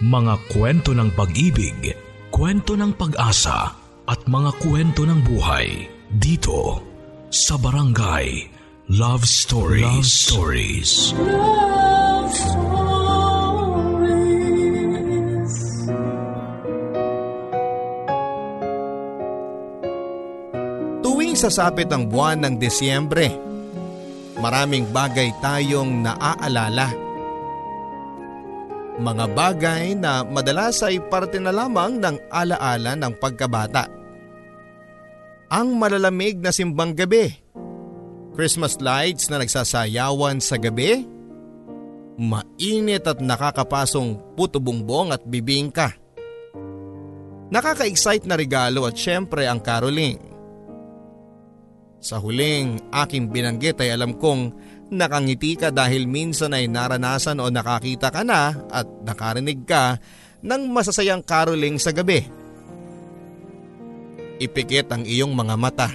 Mga kwento ng pag-ibig, kwento ng pag-asa at mga kwento ng buhay dito sa Barangay Love Stories. Love Stories. Love Stories. Tuwing sasapit ang buwan ng Desyembre, maraming bagay tayong naaalala. Mga bagay na madalas ay parte na lamang ng alaala ng pagkabata. Ang malalamig na simbang gabi, Christmas lights na nagsasayawan sa gabi, mainit at nakakapasong puto bumbong at bibingka. Nakaka-excite na regalo at syempre ang caroling. Sa huling aking binanggit ay alam kong nakangiti ka dahil minsan ay naranasan o nakakita ka na at nakarinig ka ng masasayang caroling sa gabi. Ipikit ang iyong mga mata.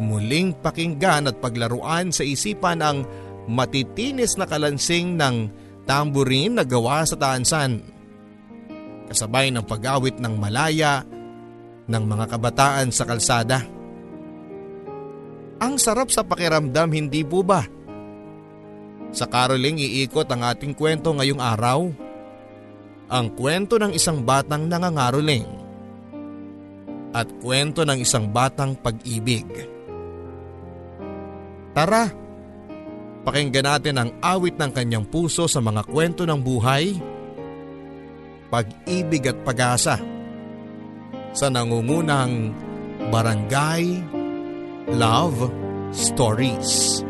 Muling pakinggan at paglaruan sa isipan ang matitinis na kalansing ng tamburin na gawa sa taansan. Kasabay ng pag-awit ng malaya ng mga kabataan sa kalsada. Ang sarap sa pakiramdam hindi po ba? Sa caroling iikot ang ating kwento ngayong araw. Ang kwento ng isang batang nangangaroling. At kwento ng isang batang pag-ibig. Tara, pakinggan natin ang awit ng kanyang puso sa mga kwento ng buhay, pag-ibig at pag-asa sa nangungunang Barangay Love Stories.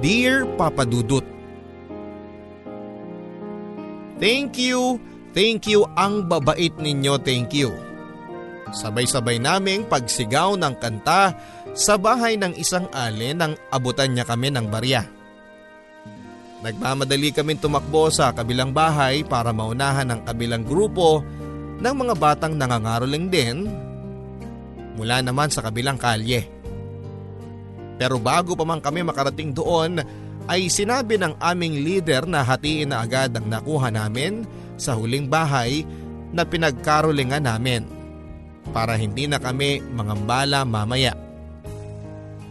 Dear Papa Dudut, Thank you, thank you ang babait ninyo, thank you. Sabay-sabay naming pagsigaw ng kanta sa bahay ng isang ale nang abutan niya kami ng barya. Nagmamadali kami tumakbo sa kabilang bahay para maunahan ang kabilang grupo ng mga batang nangangaroling din mula naman sa kabilang kalye. Pero bago pa man kami makarating doon ay sinabi ng aming leader na hatiin na agad ang nakuha namin sa huling bahay na pinagkarolingan namin para hindi na kami mangambala mamaya.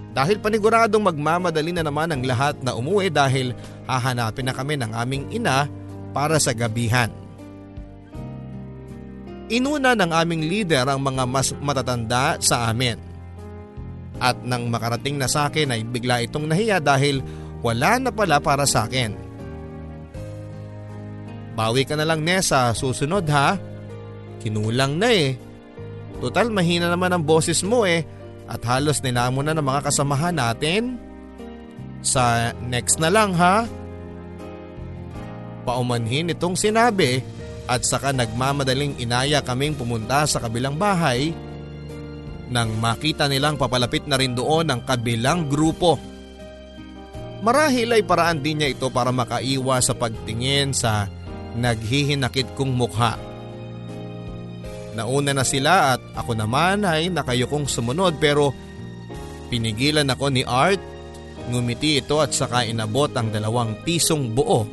Dahil paniguradong magmamadali na naman ang lahat na umuwi dahil hahanapin na kami ng aming ina para sa gabihan. Inuna ng aming leader ang mga mas matatanda sa amin. At nang makarating na sa akin ay bigla itong nahiya dahil wala na pala para sa akin. Bawi ka na lang Nessa, susunod ha. Kinulang na eh. Total mahina naman ang boses mo eh at halos ninamo na ng mga kasamahan natin. Sa next na lang ha. Paumanhin itong sinabi at saka nagmamadaling inaya kaming pumunta sa kabilang bahay nang makita nilang papalapit na rin doon ang kabilang grupo. Marahil ay paraan din niya ito para makaiwa sa pagtingin sa naghihinakit kong mukha. Nauna na sila at ako naman ay nakayukong sumunod pero pinigilan ako ni Art. Ngumiti ito at saka inabot ang dalawang pisong buo.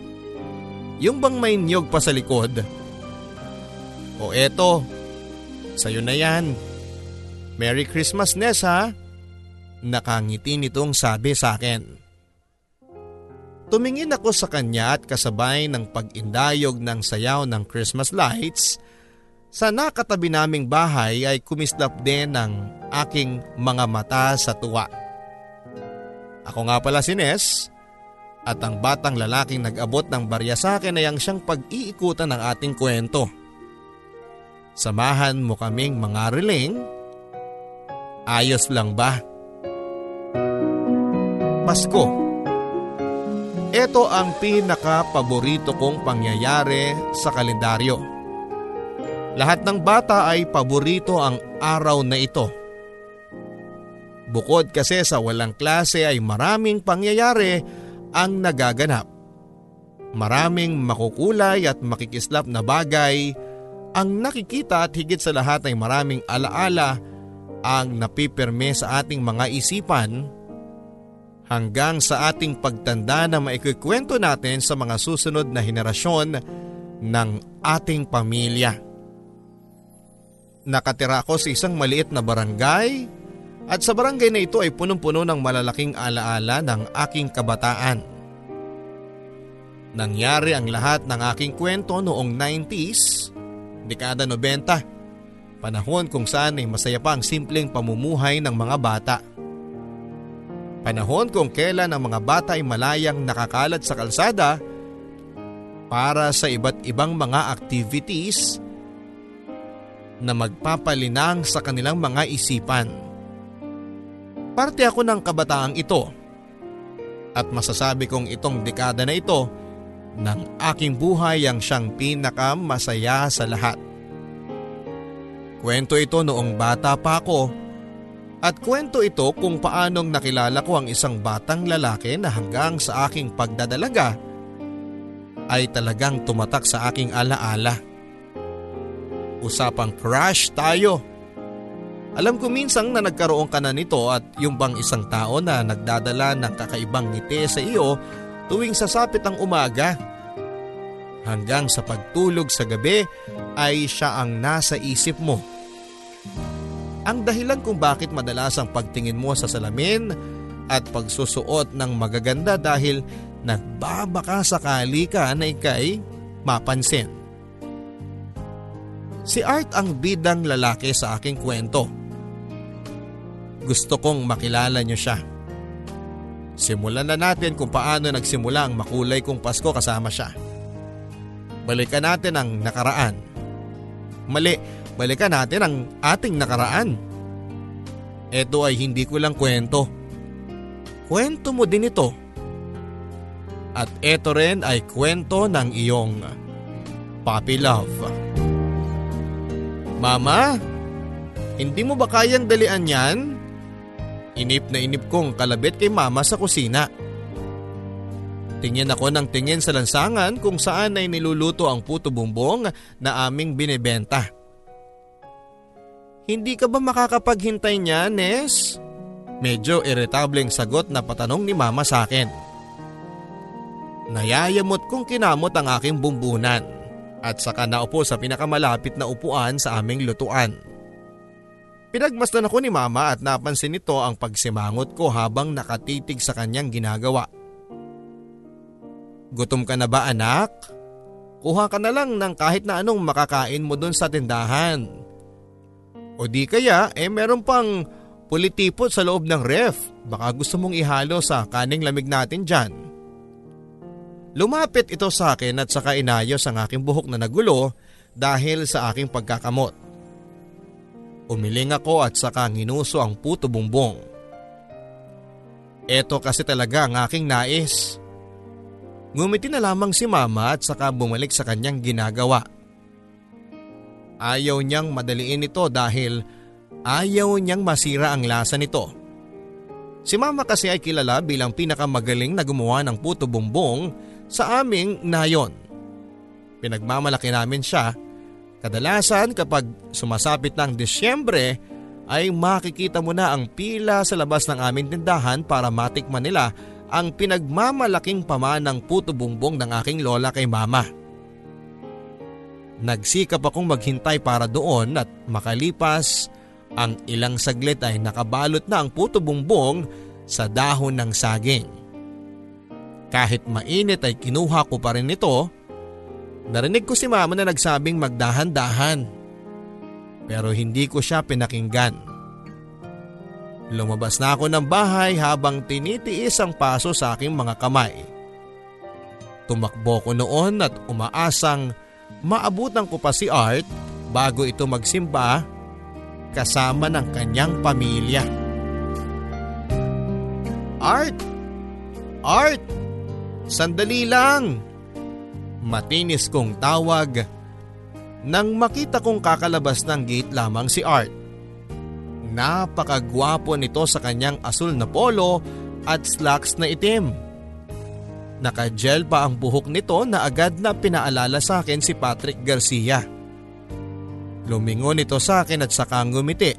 Yung bang may niyog pa sa likod o eto, sa'yo na yan. Merry Christmas, Ness ha? Nakangiti nitong sabi sa akin. Tumingin ako sa kanya at kasabay ng pag-indayog ng sayaw ng Christmas lights, sa nakatabi naming bahay ay kumislap din ng aking mga mata sa tuwa. Ako nga pala si Ness at ang batang lalaking nag-abot ng barya sa akin ay ang siyang pag-iikutan ng ating kwento. Samahan mo kaming mga riling. Ayos lang ba? Pasko. Ito ang pinaka-paborito kong pangyayari sa kalendaryo. Lahat ng bata ay paborito ang araw na ito. Bukod kasi sa walang klase ay maraming pangyayari ang nagaganap. Maraming makukulay at makikislap na bagay ang nakikita at higit sa lahat ay maraming alaala ang napipirme sa ating mga isipan hanggang sa ating pagtanda na maikikwento natin sa mga susunod na henerasyon ng ating pamilya. Nakatira ako sa isang maliit na barangay at sa barangay na ito ay punong-puno ng malalaking alaala ng aking kabataan. Nangyari ang lahat ng aking kwento noong 90s, dekada 90, panahon kung saan ay masaya pa ang simpleng pamumuhay ng mga bata. Panahon kung kailan ang mga bata ay malayang nakakalat sa kalsada para sa iba't ibang mga activities na magpapalinang sa kanilang mga isipan. Parte ako ng kabataang ito at masasabi kong itong dekada na ito ng aking buhay ang siyang pinakamasaya sa lahat. Kwento ito noong bata pa ako at kwento ito kung paanong nakilala ko ang isang batang lalaki na hanggang sa aking pagdadalaga ay talagang tumatak sa aking alaala. Usapang crush tayo. Alam ko minsan na nagkaroon ka na nito at yung bang isang tao na nagdadala ng kakaibang ngiti sa iyo tuwing sasapit ang umaga. Hanggang sa pagtulog sa gabi ay siya ang nasa isip mo. Ang dahilan kung bakit madalas ang pagtingin mo sa salamin at pagsusuot ng magaganda dahil nagbabaka sakali ka na ikay mapansin. Si Art ang bidang lalaki sa aking kwento. Gusto kong makilala niyo siya. Simulan na natin kung paano nagsimula ang makulay kong Pasko kasama siya. Balikan natin ang nakaraan. Mali, balikan natin ang ating nakaraan. Ito ay hindi ko lang kwento. Kwento mo din ito. At ito rin ay kwento ng iyong puppy love. Mama, hindi mo ba kayang dalian yan? Inip na inip kong kalabit kay mama sa kusina. Tingin ako ng tingin sa lansangan kung saan ay niluluto ang puto bumbong na aming binebenta. Hindi ka ba makakapaghintay niya, Nes? Medyo irritableng sagot na patanong ni mama sa akin. Nayayamot kong kinamot ang aking bumbunan at saka naupo sa pinakamalapit na upuan sa aming lutuan. Pinagmasdan ako ni mama at napansin nito ang pagsimangot ko habang nakatitig sa kanyang ginagawa. Gutom ka na ba anak? Kuha ka na lang ng kahit na anong makakain mo dun sa tindahan. O di kaya eh meron pang pulitipot sa loob ng ref. Baka gusto mong ihalo sa kaning lamig natin dyan. Lumapit ito sa akin at saka inayos ang aking buhok na nagulo dahil sa aking pagkakamot. Umiling ako at saka nginuso ang puto bumbong. Ito kasi talaga ang aking nais. Ngumiti na lamang si mama at saka bumalik sa kanyang ginagawa. Ayaw niyang madaliin ito dahil ayaw niyang masira ang lasa nito. Si mama kasi ay kilala bilang pinakamagaling na gumawa ng puto bumbong sa aming nayon. Pinagmamalaki namin siya. Kadalasan kapag sumasapit ng Disyembre ay makikita mo na ang pila sa labas ng aming tindahan para matikman nila ang pinagmamalaking pamanang puto bumbong ng aking lola kay mama. Nagsikap akong maghintay para doon at makalipas ang ilang saglit ay nakabalot na ang puto bumbong sa dahon ng saging. Kahit mainit ay kinuha ko pa rin ito. Narinig ko si mama na nagsabing magdahan-dahan. Pero hindi ko siya pinakinggan. Lumabas na ako ng bahay habang tinitiis ang paso sa aking mga kamay. Tumakbo ko noon at umaasang maabutan ko pa si Art bago ito magsimba kasama ng kanyang pamilya. Art! Art! Sandali lang! Matinis kong tawag nang makita kong kakalabas ng gate lamang si Art. Napakagwapo nito sa kanyang asul na polo at slacks na itim. Nakagel pa ang buhok nito na agad na pinaalala sa akin si Patrick Garcia. Lumingon ito sa akin at saka ngumiti.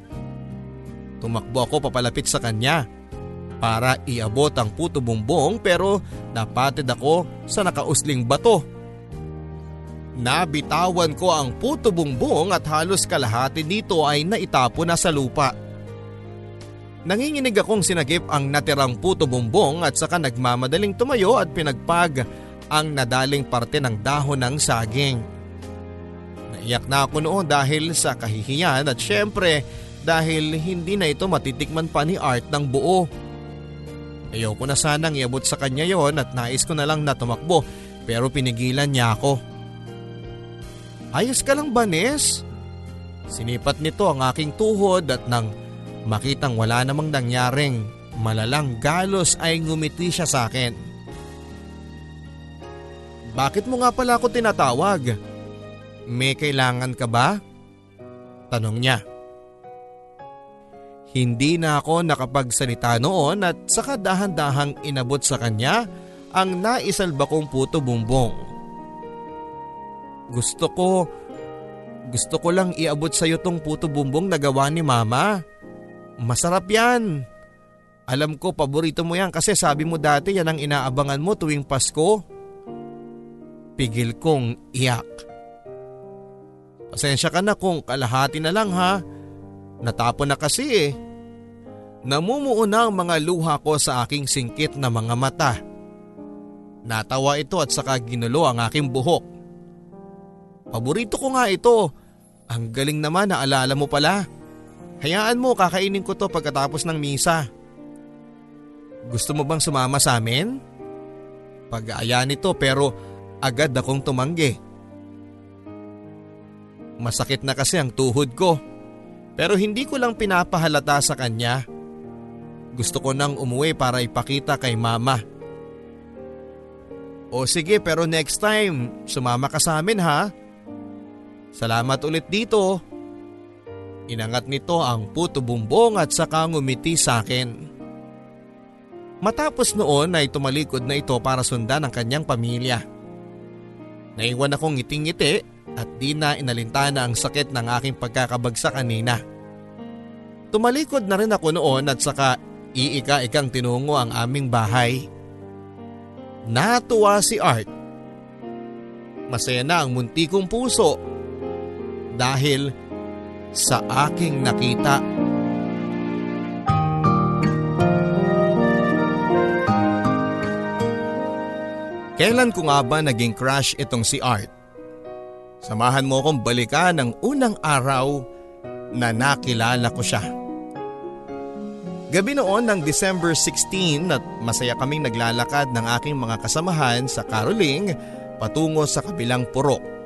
Tumakbo ako papalapit sa kanya. para iabot ang puto bumbong pero napatid ako sa nakausling bato. Nabitawan ko ang puto bumbong at halos kalahati dito ay naitapo na sa lupa. Nanginginig akong sinagip ang natirang puto bumbong at saka nagmamadaling tumayo at pinagpag ang nadaling parte ng dahon ng saging. Naiyak na ako noon dahil sa kahihiyan at syempre dahil hindi na ito matitikman pa ni Art ng buo. Ayoko na sanang iabot sa kanya yon at nais ko na lang na tumakbo pero pinigilan niya ako. Ayos ka lang ba Nes? Sinipat nito ang aking tuhod at nang makitang wala namang nangyaring malalang galos ay ngumiti siya sa akin. Bakit mo nga pala ako tinatawag? May kailangan ka ba? Tanong niya. Hindi na ako nakapagsalita noon at saka dahan-dahang inabot sa kanya ang naisalba kong puto bumbong. Gusto ko, gusto ko lang iabot sa iyo tong puto bumbong na gawa ni mama. Masarap yan. Alam ko paborito mo yan kasi sabi mo dati yan ang inaabangan mo tuwing Pasko. Pigil kong iyak. Pasensya ka na kung kalahati na lang ha. Natapon na kasi eh. Namumuo na ang mga luha ko sa aking singkit na mga mata. Natawa ito at saka ginulo ang aking buhok. Paborito ko nga ito. Ang galing naman na alala mo pala. Hayaan mo kakainin ko to pagkatapos ng misa. Gusto mo bang sumama sa amin? Pag-aaya nito pero agad akong tumanggi. Masakit na kasi ang tuhod ko. Pero hindi ko lang pinapahalata sa kanya. Gusto ko nang umuwi para ipakita kay mama. O sige pero next time, sumama ka sa amin ha. Salamat ulit dito. Inangat nito ang puto bumbong at saka ngumiti sa akin. Matapos noon ay tumalikod na ito para sundan ang kanyang pamilya. Naiwan akong ngiting-ngiti at di na inalintana ang sakit ng aking pagkakabagsak kanina. Tumalikod na rin ako noon at saka iika-ikang tinungo ang aming bahay. Natuwa si Art. Masaya na ang munti kong puso dahil sa aking nakita. Kailan ko nga ba naging crush itong si Art? Samahan mo akong balikan ng unang araw na nakilala ko siya. Gabi noon ng December 16 at masaya kaming naglalakad ng aking mga kasamahan sa caroling patungo sa kabilang purok.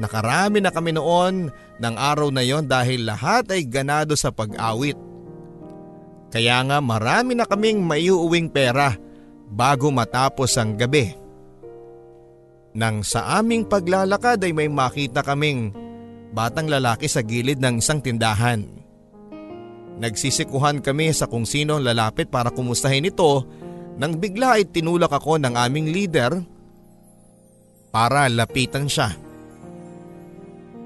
Nakarami na kami noon ng araw na yon dahil lahat ay ganado sa pag-awit. Kaya nga marami na kaming maiuwing pera bago matapos ang gabi. Nang sa aming paglalakad ay may makita kaming batang lalaki sa gilid ng isang tindahan. Nagsisikuhan kami sa kung sino ang lalapit para kumustahin ito nang bigla ay tinulak ako ng aming leader para lapitan siya.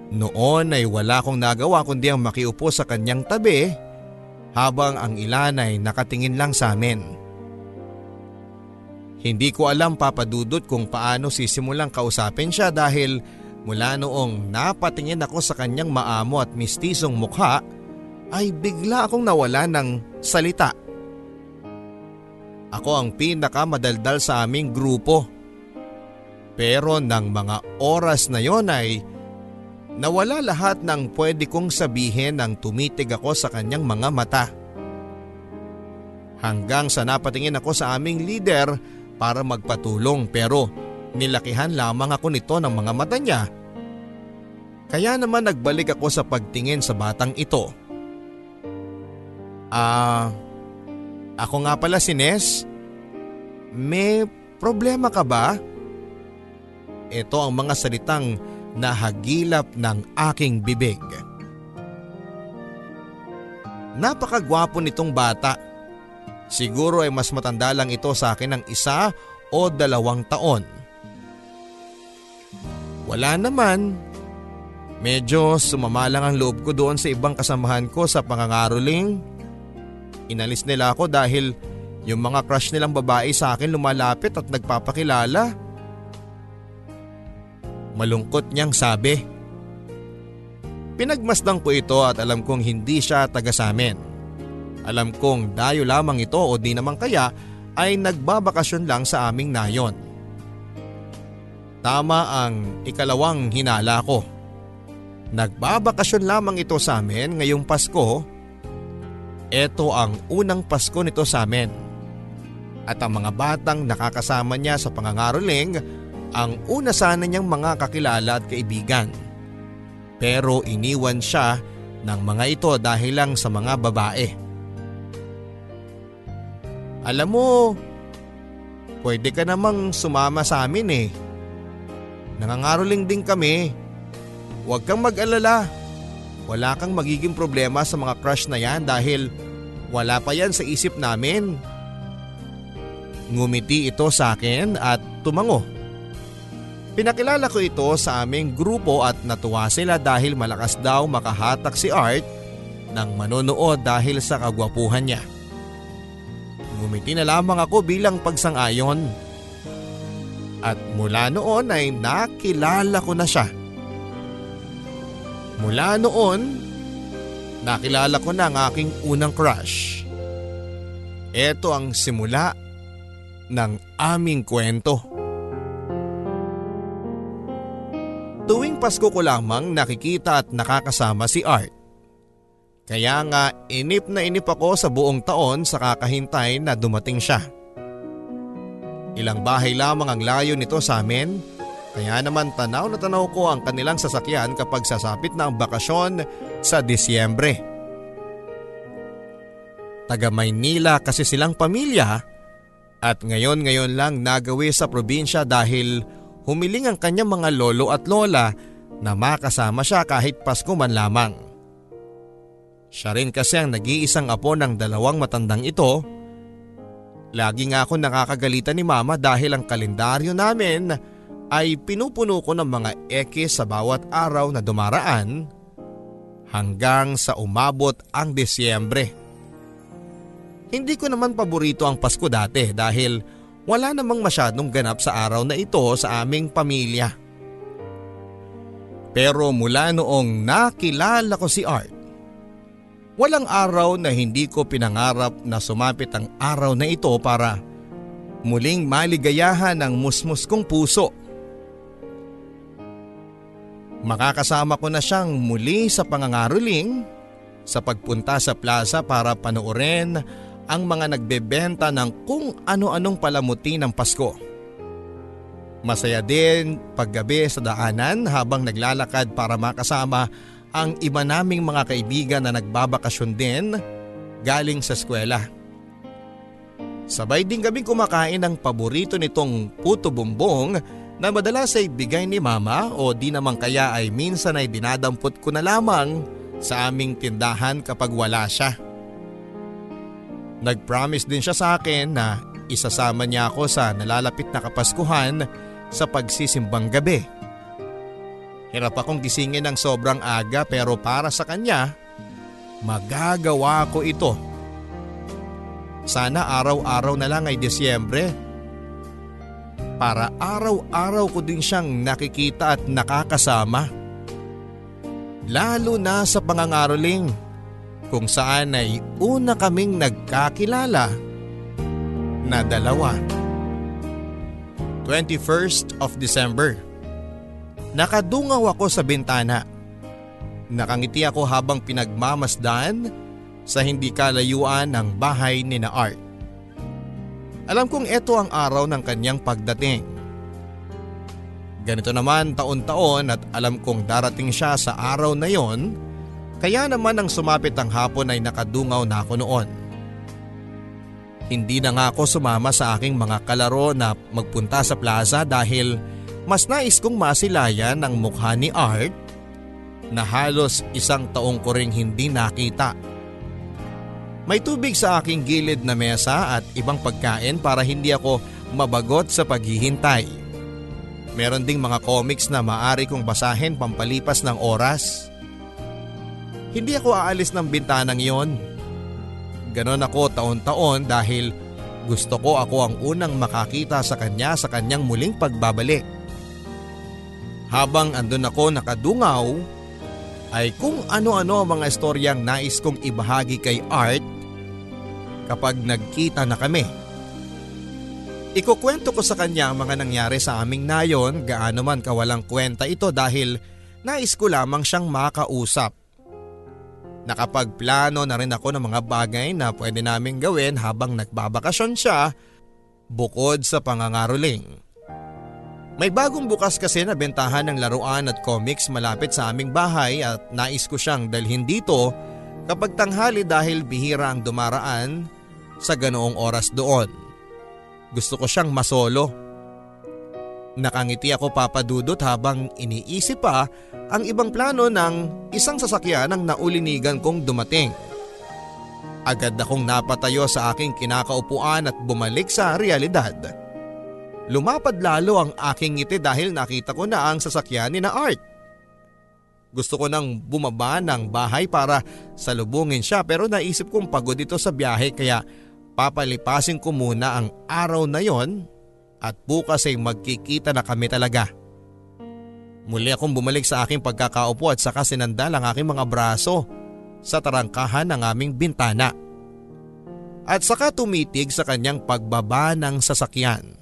Noon ay wala akong nagawa kundi ang makiupo sa kanyang tabi habang ang ilan ay nakatingin lang sa amin. Hindi ko alam papadudot kung paano sisimulang kausapin siya dahil mula noong napatingin ako sa kanyang maamo at mistisong mukha ay bigla akong nawala ng salita. Ako ang pinakamadaldal sa aming grupo. Pero ng mga oras na yon ay nawala lahat ng pwede kong sabihin nang tumitig ako sa kanyang mga mata. Hanggang sa napatingin ako sa aming leader para magpatulong pero nilakihan lamang ako nito ng mga mata niya. Kaya naman nagbalik ako sa pagtingin sa batang ito. Ah, ako nga pala si Nes. May problema ka ba? Ito ang mga salitang nahagilap ng aking bibig. Napakagwapo nitong bata Siguro ay mas matanda lang ito sa akin ng isa o dalawang taon. Wala naman. Medyo sumama lang ang loob ko doon sa ibang kasamahan ko sa pangangaroling. inalis nila ako dahil yung mga crush nilang babae sa akin lumalapit at nagpapakilala. Malungkot niyang sabi. Pinagmasdan ko ito at alam kong hindi siya taga sa amin. Alam kong dayo lamang ito o di naman kaya ay nagbabakasyon lang sa aming nayon. Tama ang ikalawang hinala ko. Nagbabakasyon lamang ito sa amin ngayong Pasko. Ito ang unang Pasko nito sa amin. At ang mga batang nakakasama niya sa pangangaroling ang una sana niyang mga kakilala at kaibigan pero iniwan siya ng mga ito dahil lang sa mga babae. Alam mo, pwede ka namang sumama sa amin eh. Nangangaroling din kami. Huwag kang mag-alala. Wala kang magiging problema sa mga crush na yan dahil wala pa yan sa isip namin. Ngumiti ito sa akin at tumango. Pinakilala ko ito sa aming grupo at natuwa sila dahil malakas daw makahatak si Art ng manonood dahil sa kagwapuhan niya. Ngumiti na lamang ako bilang pagsang-ayon. At mula noon ay nakilala ko na siya. Mula noon, nakilala ko na ang aking unang crush. Ito ang simula ng aming kwento. Tuwing Pasko ko lamang nakikita at nakakasama si Art. Kaya nga inip na inip ako sa buong taon sa kakahintay na dumating siya. Ilang bahay lamang ang layo nito sa amin kaya naman tanaw na tanaw ko ang kanilang sasakyan kapag sasapit na ang bakasyon sa Disyembre. Taga Maynila kasi silang pamilya at ngayon-ngayon lang nagawi sa probinsya dahil humiling ang kanyang mga lolo at lola na makasama siya kahit Pasko man lamang. Siya rin kasi ang nag-iisang apo ng dalawang matandang ito. Lagi nga ako nakakagalitan ni mama dahil ang kalendaryo namin ay pinupuno ko ng mga eke sa bawat araw na dumaraan hanggang sa umabot ang Desyembre. Hindi ko naman paborito ang Pasko dati dahil wala namang masyadong ganap sa araw na ito sa aming pamilya. Pero mula noong nakilala ko si Art, walang araw na hindi ko pinangarap na sumapit ang araw na ito para muling maligayahan ang musmus kong puso. Makakasama ko na siyang muli sa pangangaroling sa pagpunta sa plaza para panoorin ang mga nagbebenta ng kung ano-anong palamuti ng Pasko. Masaya din paggabi sa daanan habang naglalakad para makasama ang iba naming mga kaibigan na nagbabakasyon din galing sa eskwela. Sabay din kami kumakain ng paborito nitong puto bumbong na madalas ay bigay ni mama o di naman kaya ay minsan ay dinadampot ko na lamang sa aming tindahan kapag wala siya. Nag-promise din siya sa akin na isasama niya ako sa nalalapit na kapaskuhan sa pagsisimbang gabi. Hirap akong gisingin ng sobrang aga pero para sa kanya, magagawa ko ito. Sana araw-araw na lang ay Desyembre. Para araw-araw ko din siyang nakikita at nakakasama. Lalo na sa pangangaroling kung saan ay una kaming nagkakilala na dalawa. 21st of December. Nakadungaw ako sa bintana. Nakangiti ako habang pinagmamasdan sa hindi kalayuan ng bahay ni na Art. Alam kong ito ang araw ng kanyang pagdating. Ganito naman taon-taon at alam kong darating siya sa araw na yon kaya naman nang sumapit ang hapon ay nakadungaw na ako noon. Hindi na nga ako sumama sa aking mga kalaro na magpunta sa plaza dahil mas nais kong masilayan ang mukha ni Art na halos isang taong ko ring hindi nakita. May tubig sa aking gilid na mesa at ibang pagkain para hindi ako mabagot sa paghihintay. Meron ding mga comics na maari kong basahin pampalipas ng oras. Hindi ako aalis ng bintanang yon. ganon ako taon-taon dahil gusto ko ako ang unang makakita sa kanya sa kanyang muling pagbabalik. Habang andun ako nakadungaw, ay kung ano-ano ang mga istoryang nais kong ibahagi kay Art kapag nagkita na kami. Ikukwento ko sa kanya ang mga nangyari sa aming nayon gaano man kawalang kwenta ito dahil nais ko lamang siyang makausap. Nakapagplano na rin ako ng mga bagay na pwede naming gawin habang nagbabakasyon siya bukod sa pangangaroling. May bagong bukas kasi na bentahan ng laruan at comics malapit sa aming bahay at nais ko siyang dalhin dito kapag tanghali dahil bihira ang dumaraan sa ganoong oras doon. Gusto ko siyang masolo Nakangiti ako papadudot habang iniisip pa ang ibang plano ng isang sasakyan ang naulinigan kong dumating. Agad akong napatayo sa aking kinakaupuan at bumalik sa realidad. Lumapad lalo ang aking ngiti dahil nakita ko na ang sasakyan ni na Art. Gusto ko nang bumaba ng bahay para salubungin siya pero naisip kong pagod ito sa biyahe kaya papalipasin ko muna ang araw na yon at bukas ay magkikita na kami talaga. Muli akong bumalik sa aking pagkakaupo at saka sinandal ang aking mga braso sa tarangkahan ng aming bintana. At saka tumitig sa kanyang pagbaba ng sasakyan.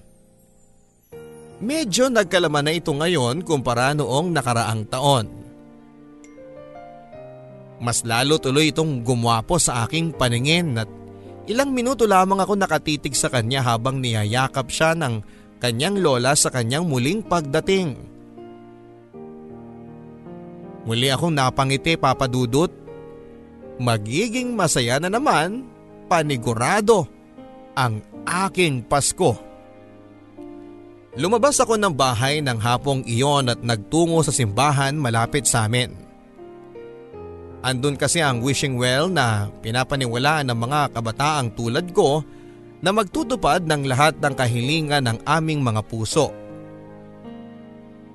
Medyo nagkalaman na ito ngayon kumpara noong nakaraang taon. Mas lalo tuloy itong gumwapo sa aking paningin at Ilang minuto lamang ako nakatitig sa kanya habang niyayakap siya ng kanyang lola sa kanyang muling pagdating. Muli akong napangiti papadudot. Magiging masaya na naman, panigurado, ang aking Pasko. Lumabas ako ng bahay ng hapong iyon at nagtungo sa simbahan malapit sa amin. Andun kasi ang wishing well na pinapaniwalaan ng mga kabataang tulad ko na magtutupad ng lahat ng kahilingan ng aming mga puso.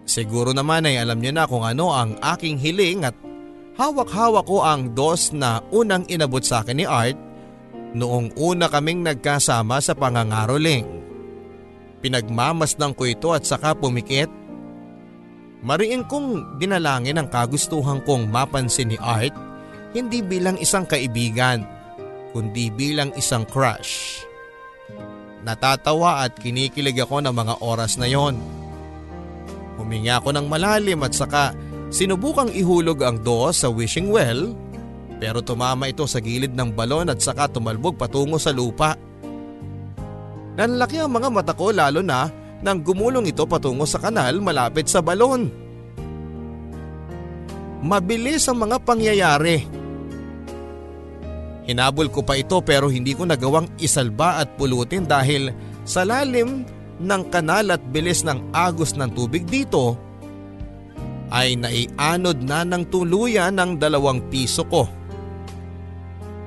Siguro naman ay alam niyo na kung ano ang aking hiling at hawak-hawak ko ang dos na unang inabot sa akin ni Art noong una kaming nagkasama sa pangangaroling. Pinagmamasdan ko ito at saka pumikit Mariin kong dinalangin ang kagustuhan kong mapansin ni Art hindi bilang isang kaibigan kundi bilang isang crush. Natatawa at kinikilig ako ng mga oras na yon. Huminga ako ng malalim at saka sinubukang ihulog ang doos sa wishing well pero tumama ito sa gilid ng balon at saka tumalbog patungo sa lupa. Nanlaki ang mga mata ko lalo na nang gumulong ito patungo sa kanal malapit sa balon. Mabilis ang mga pangyayari. Hinabol ko pa ito pero hindi ko nagawang isalba at pulutin dahil sa lalim ng kanal at bilis ng agos ng tubig dito ay naianod na ng tuluyan ng dalawang piso ko.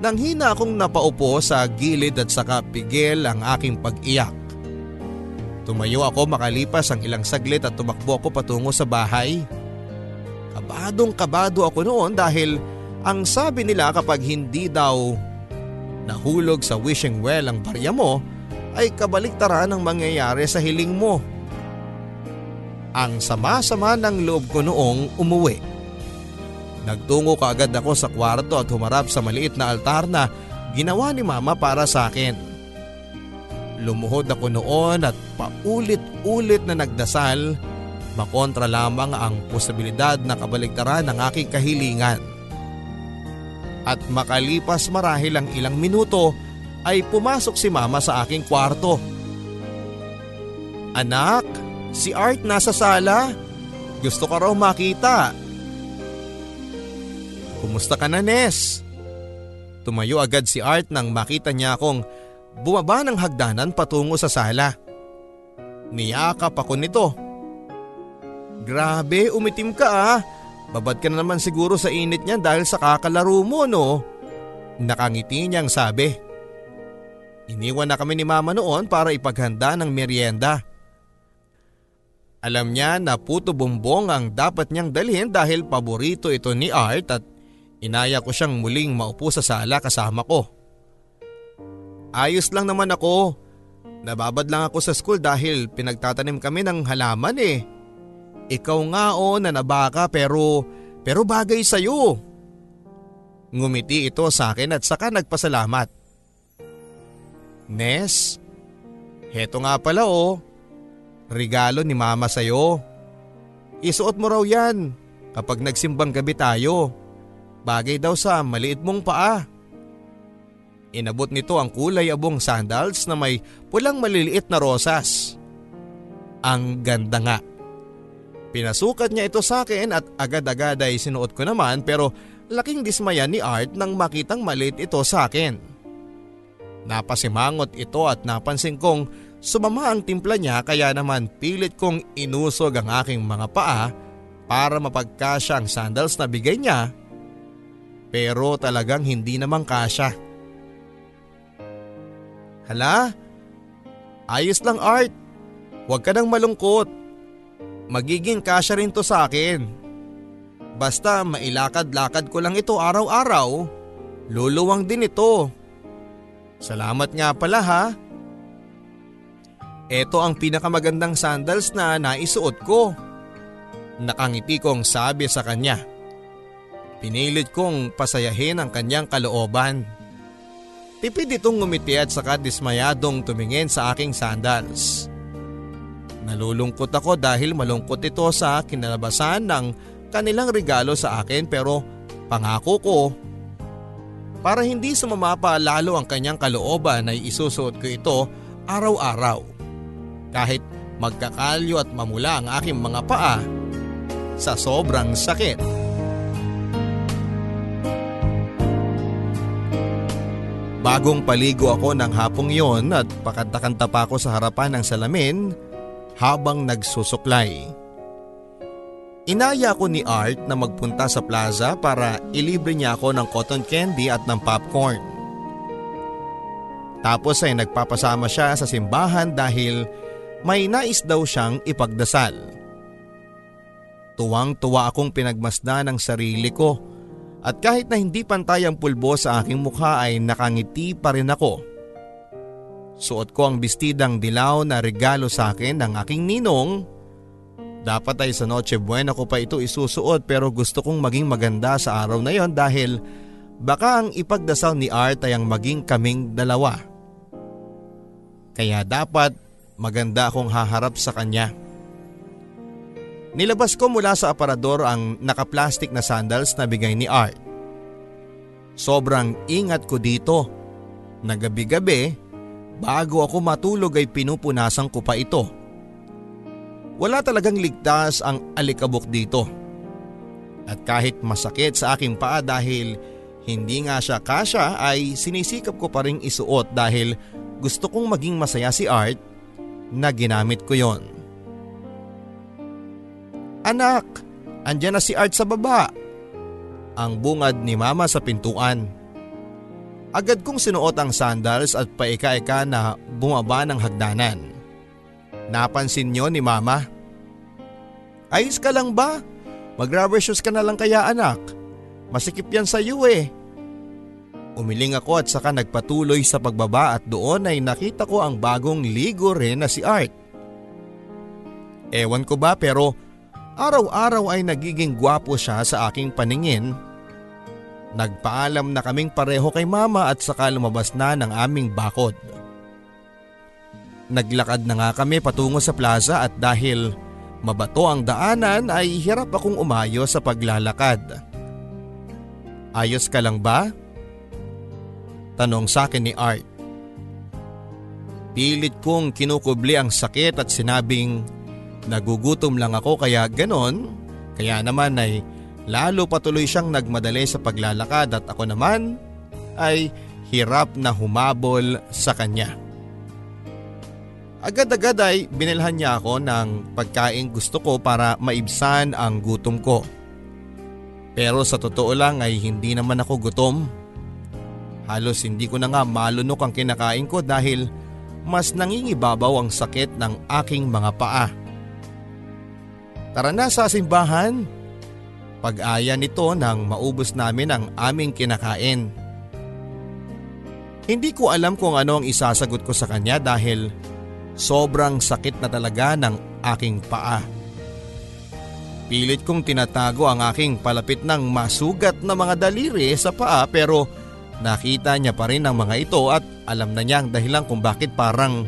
Nang hina akong napaupo sa gilid at saka pigil ang aking pag-iyak. Tumayo ako makalipas ang ilang saglit at tumakbo ako patungo sa bahay. Kabadong kabado ako noon dahil ang sabi nila kapag hindi daw nahulog sa wishing well ang barya mo ay kabaliktaran ang mangyayari sa hiling mo. Ang sama-sama ng loob ko noong umuwi. Nagtungo kaagad ako sa kwarto at humarap sa maliit na altar na ginawa ni mama para sa akin. Lumuhod ako noon at paulit-ulit na nagdasal makontra lamang ang posibilidad na kabaligtaran ng aking kahilingan. At makalipas marahil ang ilang minuto ay pumasok si mama sa aking kwarto. Anak, si Art nasa sala. Gusto ka raw makita. Kumusta ka na Nes? Tumayo agad si Art nang makita niya akong Bumaba ng hagdanan patungo sa sala. Niyakap ako nito. Grabe, umitim ka ah. Babad ka na naman siguro sa init niyan dahil sa kakalaro mo no. Nakangiti niyang sabi. Iniwan na kami ni mama noon para ipaghanda ng merienda. Alam niya na puto bumbong ang dapat niyang dalhin dahil paborito ito ni Art at inaya ko siyang muling maupo sa sala kasama ko. Ayos lang naman ako. Nababad lang ako sa school dahil pinagtatanim kami ng halaman eh. Ikaw nga o na nabaka pero, pero bagay sa'yo. Ngumiti ito sa akin at saka nagpasalamat. Nes, heto nga pala oh. Regalo ni mama sa'yo. Isuot mo raw yan kapag nagsimbang gabi tayo. Bagay daw sa maliit mong paa. Inabot nito ang kulay abong sandals na may pulang maliliit na rosas. Ang ganda nga. Pinasukat niya ito sa akin at agad-agad ay sinuot ko naman pero laking dismaya ni Art nang makitang maliit ito sa akin. Napasimangot ito at napansin kong sumama ang timpla niya kaya naman pilit kong inusog ang aking mga paa para mapagkasya ang sandals na bigay niya pero talagang hindi naman kasya. Hala, ayos lang Art. Huwag ka nang malungkot. Magiging kasya rin to sa akin. Basta mailakad-lakad ko lang ito araw-araw, luluwang din ito. Salamat nga pala ha. Ito ang pinakamagandang sandals na naisuot ko. Nakangiti kong sabi sa kanya. Pinilit kong pasayahin ang kanyang kalooban. Tipid itong ngumiti at saka dismayadong tumingin sa aking sandals. Nalulungkot ako dahil malungkot ito sa kinalabasan ng kanilang regalo sa akin pero pangako ko para hindi sumama pa lalo ang kanyang kalooban ay isusuot ko ito araw-araw. Kahit magkakalyo at mamula ang aking mga paa sa sobrang sakit. Bagong paligo ako ng hapong yon at pakanta-kanta pa ako sa harapan ng salamin habang nagsusuklay. Inaya ko ni Art na magpunta sa plaza para ilibre niya ako ng cotton candy at ng popcorn. Tapos ay nagpapasama siya sa simbahan dahil may nais daw siyang ipagdasal. Tuwang-tuwa akong pinagmasdan ng sarili ko at kahit na hindi pantay ang pulbo sa aking mukha ay nakangiti pa rin ako. Suot ko ang bestidang dilaw na regalo sa akin ng aking ninong. Dapat ay sa Noche Buena ko pa ito isusuot pero gusto kong maging maganda sa araw na yon dahil baka ang ipagdasal ni Art ay ang maging kaming dalawa. Kaya dapat maganda akong haharap sa kanya. Nilabas ko mula sa aparador ang nakaplastik na sandals na bigay ni Art. Sobrang ingat ko dito. Nagabi-gabi, bago ako matulog ay pinupunasan ko pa ito. Wala talagang ligtas ang alikabok dito. At kahit masakit sa aking paa dahil hindi nga siya kasya ay sinisikap ko pa rin isuot dahil gusto kong maging masaya si Art na ginamit ko yon. Anak, andyan na si Art sa baba. Ang bungad ni mama sa pintuan. Agad kong sinuot ang sandals at paika-ika na bumaba ng hagdanan. Napansin niyo ni mama. Ayos ka lang ba? Mag-rubber ka na lang kaya anak. Masikip yan sa iyo eh. Umiling ako at saka nagpatuloy sa pagbaba at doon ay nakita ko ang bagong ligo rin na si Art. Ewan ko ba pero Araw-araw ay nagiging gwapo siya sa aking paningin. Nagpaalam na kaming pareho kay mama at saka lumabas na ng aming bakod. Naglakad na nga kami patungo sa plaza at dahil mabato ang daanan ay hirap akong umayo sa paglalakad. Ayos ka lang ba? Tanong sa akin ni Art. Pilit kong kinukubli ang sakit at sinabing Nagugutom lang ako kaya ganon. Kaya naman ay lalo patuloy siyang nagmadali sa paglalakad at ako naman ay hirap na humabol sa kanya. Agad-agad ay binilhan niya ako ng pagkain gusto ko para maibsan ang gutom ko. Pero sa totoo lang ay hindi naman ako gutom. Halos hindi ko na nga malunok ang kinakain ko dahil mas nangingibabaw ang sakit ng aking mga paa. Tara na sa simbahan. Pag-aya nito nang maubos namin ang aming kinakain. Hindi ko alam kung ano ang isasagot ko sa kanya dahil sobrang sakit na talaga ng aking paa. Pilit kong tinatago ang aking palapit ng masugat na mga daliri sa paa pero nakita niya pa rin ang mga ito at alam na niya ang dahilan kung bakit parang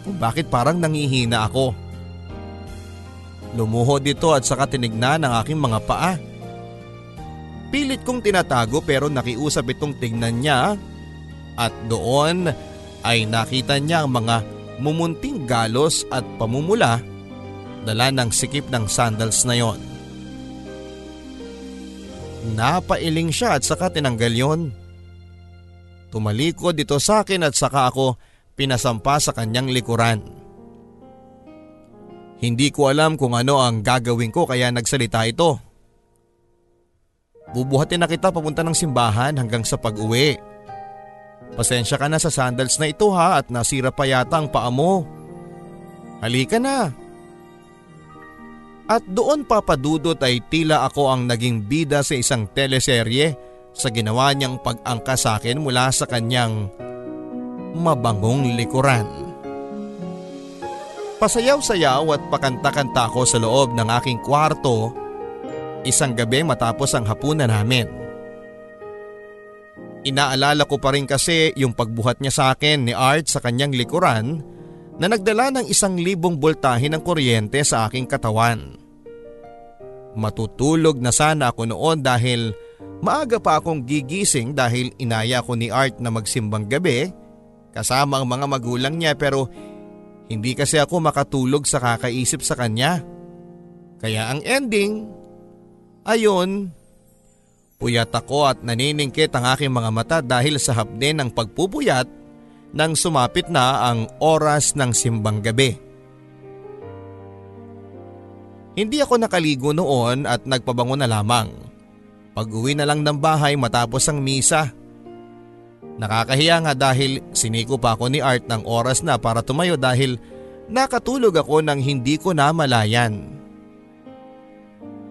kung bakit parang nangihina ako. Lumuhod dito at saka tinignan ang aking mga paa. Pilit kong tinatago pero nakiusap itong tignan niya at doon ay nakita niya ang mga mumunting galos at pamumula dala ng sikip ng sandals na yon. Napailing siya at saka tinanggal yon. Tumalikod dito sa akin at saka ako pinasampa sa kanyang likuran. Hindi ko alam kung ano ang gagawin ko kaya nagsalita ito. Bubuhatin na kita papunta ng simbahan hanggang sa pag-uwi. Pasensya ka na sa sandals na ito ha at nasira pa yata ang paa mo. Halika na. At doon papadudot ay tila ako ang naging bida sa isang teleserye sa ginawa niyang pag-angka sa akin mula sa kanyang mabangong likuran. Pasayaw-sayaw at pakanta-kanta ako sa loob ng aking kwarto isang gabi matapos ang hapunan namin. Inaalala ko pa rin kasi yung pagbuhat niya sa akin ni Art sa kanyang likuran na nagdala ng isang libong boltahe ng kuryente sa aking katawan. Matutulog na sana ako noon dahil maaga pa akong gigising dahil inaya ko ni Art na magsimbang gabi kasama ang mga magulang niya pero hindi kasi ako makatulog sa kakaisip sa kanya. Kaya ang ending, ayon, Puyat ako at naniningkit ang aking mga mata dahil sa hapde ng pagpupuyat nang sumapit na ang oras ng simbang gabi. Hindi ako nakaligo noon at nagpabango na lamang. Pag uwi na lang ng bahay matapos ang misa. Nakakahiya nga dahil siniko pa ako ni Art ng oras na para tumayo dahil nakatulog ako nang hindi ko na malayan.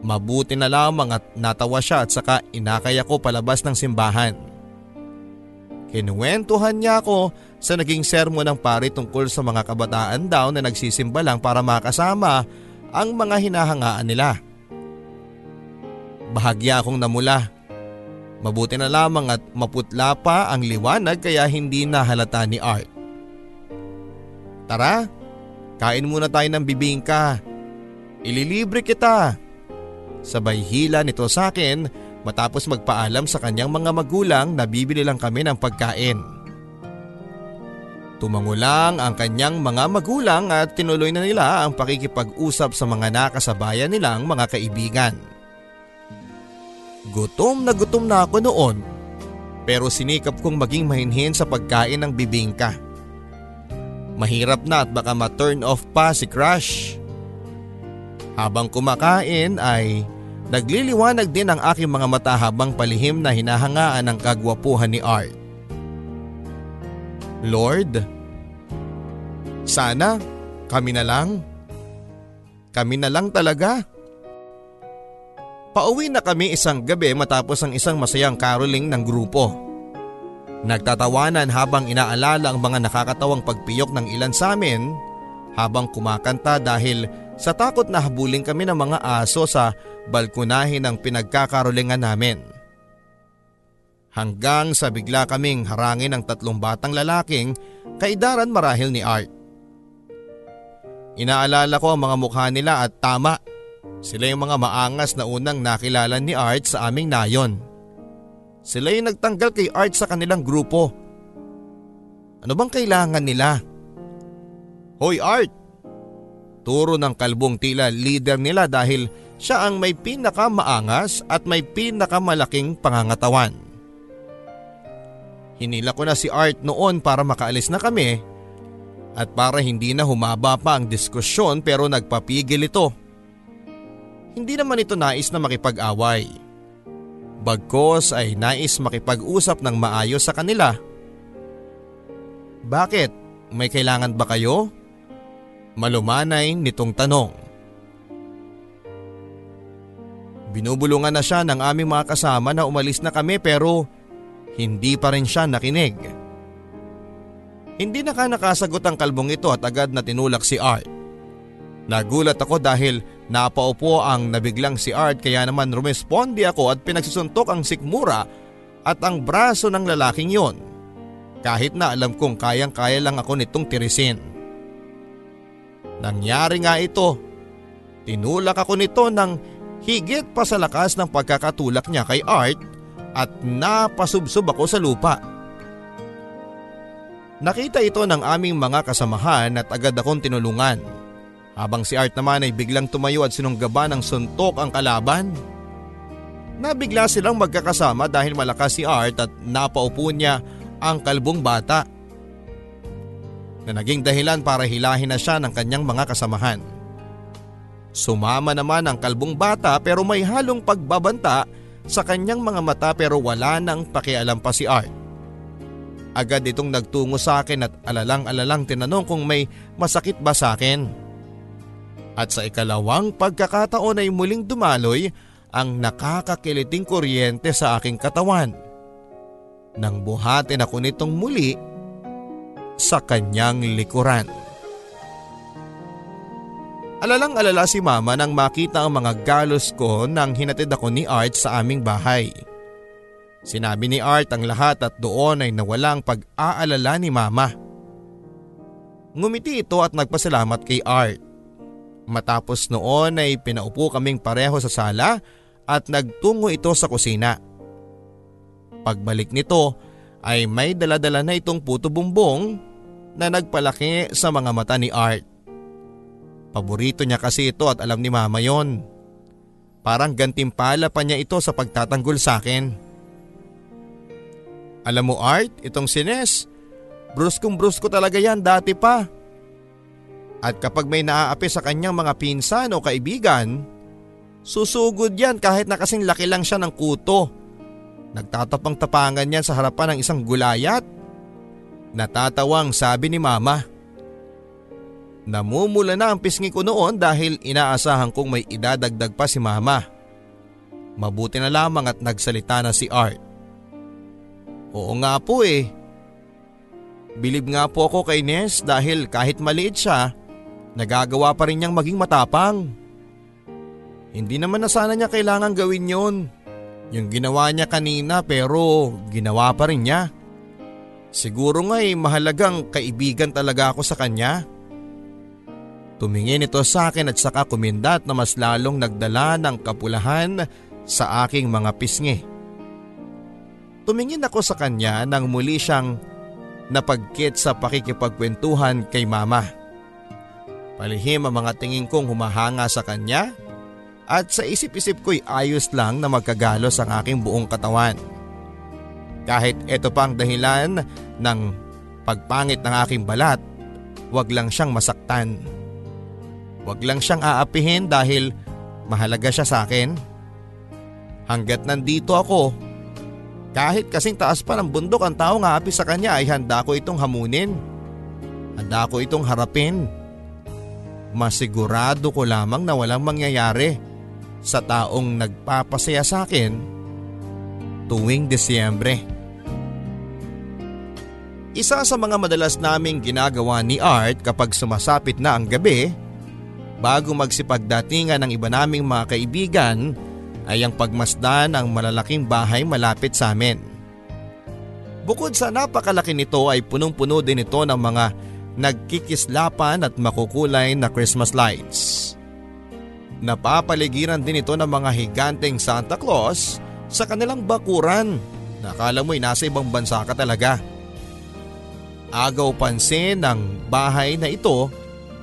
Mabuti na lamang at natawa siya at saka inakay ako palabas ng simbahan. Kinuwentuhan niya ako sa naging sermo ng pari tungkol sa mga kabataan daw na nagsisimba lang para makasama ang mga hinahangaan nila. Bahagya akong namula. Mabuti na lamang at maputla pa ang liwanag kaya hindi nahalata ni Art. Tara, kain muna tayo ng bibingka. Ililibre kita. Sabay hila nito sa akin matapos magpaalam sa kanyang mga magulang na bibili lang kami ng pagkain. Tumango lang ang kanyang mga magulang at tinuloy na nila ang pakikipag-usap sa mga nakasabayan nilang mga kaibigan. Gutom na gutom na ako noon pero sinikap kong maging mahinhin sa pagkain ng bibingka. Mahirap na at baka ma-turn off pa si Crush. Habang kumakain ay Nagliliwanag din ang aking mga mata habang palihim na hinahangaan ang kagwapuhan ni Art. Lord, sana kami na lang. Kami na lang talaga. Pauwi na kami isang gabi matapos ang isang masayang caroling ng grupo. Nagtatawanan habang inaalala ang mga nakakatawang pagpiyok ng ilan sa amin habang kumakanta dahil sa takot na habulin kami ng mga aso sa balkonahin ng pinagkakarolingan namin. Hanggang sa bigla kaming harangin ng tatlong batang lalaking kaidaran marahil ni Art. Inaalala ko ang mga mukha nila at tama. Sila yung mga maangas na unang nakilala ni Art sa aming nayon. Sila yung nagtanggal kay Art sa kanilang grupo. Ano bang kailangan nila? Hoy Art! Turo ng kalbong tila leader nila dahil siya ang may pinakamaangas at may pinakamalaking pangangatawan. Hinila ko na si Art noon para makaalis na kami at para hindi na humaba pa ang diskusyon pero nagpapigil ito. Hindi naman ito nais na makipag-away. Bagkos ay nais makipag-usap ng maayos sa kanila. Bakit? May kailangan ba kayo? Malumanay nitong tanong. Binubulungan na siya ng aming mga kasama na umalis na kami pero hindi pa rin siya nakinig. Hindi na ka nakasagot ang kalbong ito at agad na tinulak si Art. Nagulat ako dahil napaupo ang nabiglang si Art kaya naman rumesponde ako at pinagsusuntok ang sikmura at ang braso ng lalaking yon. Kahit na alam kong kayang-kaya lang ako nitong tirisin. Nangyari nga ito. Tinulak ako nito ng higit pa sa lakas ng pagkakatulak niya kay Art at napasubsob ako sa lupa. Nakita ito ng aming mga kasamahan at agad akong tinulungan. Habang si Art naman ay biglang tumayo at sinunggaban ng suntok ang kalaban. Nabigla silang magkakasama dahil malakas si Art at napaupo niya ang kalbong bata. Na naging dahilan para hilahin na siya ng kanyang mga kasamahan. Sumama naman ang kalbong bata pero may halong pagbabanta sa kanyang mga mata pero wala nang pakialam pa si Art. Agad itong nagtungo sa akin at alalang-alalang tinanong kung may masakit ba sa akin. At sa ikalawang pagkakataon ay muling dumaloy ang nakakakiliting kuryente sa aking katawan. Nang buhatin ako nitong muli sa kanyang likuran. Alalang alala si mama nang makita ang mga galos ko nang hinatid ako ni Art sa aming bahay. Sinabi ni Art ang lahat at doon ay nawalang pag-aalala ni mama. Ngumiti ito at nagpasalamat kay Art. Matapos noon ay pinaupo kaming pareho sa sala at nagtungo ito sa kusina. Pagbalik nito ay may daladala na itong puto bumbong na nagpalaki sa mga mata ni Art. Paborito niya kasi ito at alam ni mama yon. Parang gantimpala pa niya ito sa pagtatanggol sa akin. Alam mo Art, itong sines, bruskong brusko talaga yan dati pa. At kapag may naaapi sa kanyang mga pinsan o kaibigan, susugod yan kahit na kasing laki lang siya ng kuto. Nagtatapang-tapangan yan sa harapan ng isang gulayat. Natatawang sabi ni mama. Namumula na ang pisngi ko noon dahil inaasahan kong may idadagdag pa si mama. Mabuti na lamang at nagsalita na si Art. Oo nga po eh. Bilib nga po ako kay Ness dahil kahit maliit siya, Nagagawa pa rin niyang maging matapang. Hindi naman na sana niya kailangan gawin yon. Yung ginawa niya kanina pero ginawa pa rin niya. Siguro nga eh mahalagang kaibigan talaga ako sa kanya. Tumingin ito sa akin at saka kumindat na mas lalong nagdala ng kapulahan sa aking mga pisngi. Tumingin ako sa kanya nang muli siyang napagkit sa pakikipagkwentuhan kay mama. Palihim ang mga tingin kong humahanga sa kanya at sa isip-isip ko'y ayos lang na magkagalos ang aking buong katawan. Kahit ito pang dahilan ng pagpangit ng aking balat, wag lang siyang masaktan. Wag lang siyang aapihin dahil mahalaga siya sa akin. Hanggat nandito ako, kahit kasing taas pa ng bundok ang taong aapi sa kanya ay handa ko itong hamunin. Handa ko itong harapin masigurado ko lamang na walang mangyayari sa taong nagpapasaya sa akin tuwing Desyembre. Isa sa mga madalas naming ginagawa ni Art kapag sumasapit na ang gabi, bago magsipagdatingan ng iba naming mga kaibigan ay ang pagmasdan ng malalaking bahay malapit sa amin. Bukod sa napakalaki nito ay punong-puno din ito ng mga nagkikislapan at makukulay na Christmas lights. Napapaligiran din ito ng mga higanteng Santa Claus sa kanilang bakuran. Nakala mo'y nasa ibang bansa ka talaga. Agaw pansin ng bahay na ito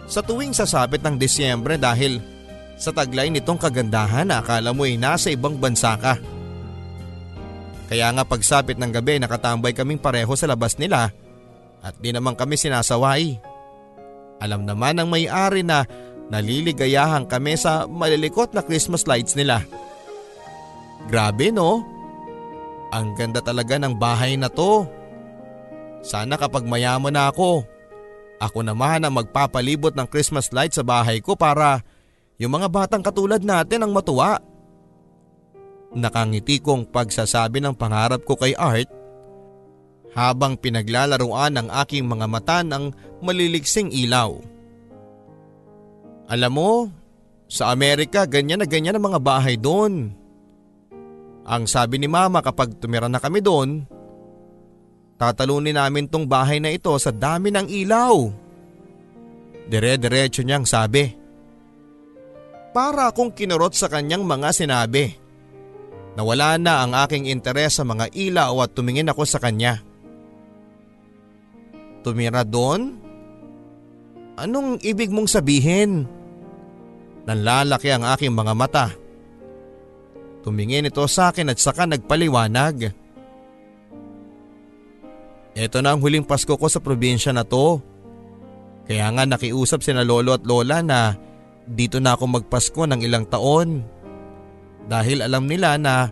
sa tuwing sasapit ng Disyembre dahil sa taglay nitong kagandahan akala mo'y nasa ibang bansa ka. Kaya nga pagsapit ng gabi nakatambay kaming pareho sa labas nila at di naman kami sinasaway. Alam naman ng may-ari na naliligayahan kami sa malilikot na Christmas lights nila. Grabe no? Ang ganda talaga ng bahay na to. Sana kapag mayaman na ako, ako naman ang magpapalibot ng Christmas lights sa bahay ko para yung mga batang katulad natin ang matuwa. Nakangiti kong pagsasabi ng pangarap ko kay Art habang pinaglalaruan ang aking mga mata ng maliliksing ilaw. Alam mo, sa Amerika ganyan na ganyan ang mga bahay doon. Ang sabi ni mama kapag tumira na kami doon, tatalunin namin tong bahay na ito sa dami ng ilaw. Dire-diretso niyang sabi. Para akong kinurot sa kanyang mga sinabi. Nawala na ang aking interes sa mga ilaw at tumingin ako sa kanya. Tumira doon? Anong ibig mong sabihin? Nanlalaki ang aking mga mata. Tumingin ito sa akin at saka nagpaliwanag. Ito na ang huling Pasko ko sa probinsya na to. Kaya nga nakiusap sina lolo at lola na dito na ako magpasko ng ilang taon. Dahil alam nila na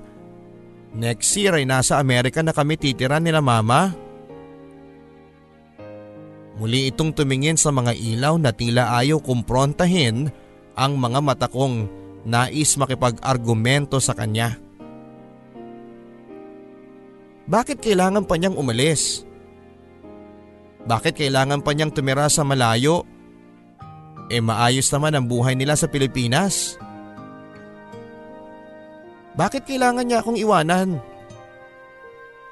next year ay nasa Amerika na kami titira nila mama. Muli itong tumingin sa mga ilaw na tila ayaw kumprontahin ang mga mata kong nais makipag-argumento sa kanya. Bakit kailangan pa niyang umalis? Bakit kailangan pa niyang tumira sa malayo? E maayos naman ang buhay nila sa Pilipinas. Bakit kailangan niya akong iwanan?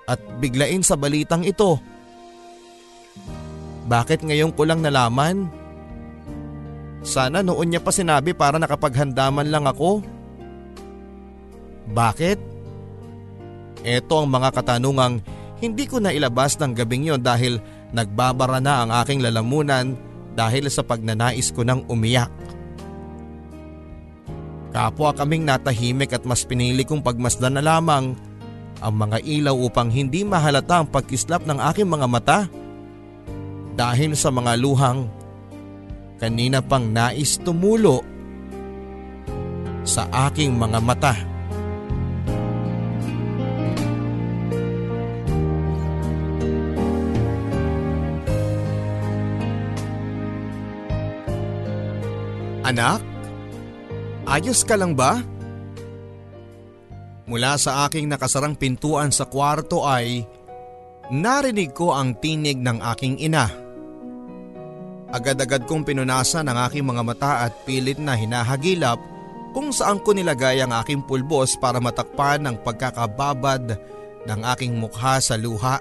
At biglain sa balitang ito. Bakit ngayon ko lang nalaman? Sana noon niya pa sinabi para nakapaghandaman lang ako. Bakit? Ito ang mga katanungang hindi ko na ilabas ng gabing yon dahil nagbabara na ang aking lalamunan dahil sa pagnanais ko ng umiyak. Kapwa kaming natahimik at mas pinili kong pagmasdan na lamang ang mga ilaw upang hindi mahalata ang pagkislap ng aking mga mata. Dahil sa mga luhang kanina pang nais tumulo sa aking mga mata. Anak, ayos ka lang ba? Mula sa aking nakasarang pintuan sa kwarto ay narinig ko ang tinig ng aking ina. Agad-agad kong pinunasan ang aking mga mata at pilit na hinahagilap kung saan ko nilagay ang aking pulbos para matakpan ang pagkakababad ng aking mukha sa luha.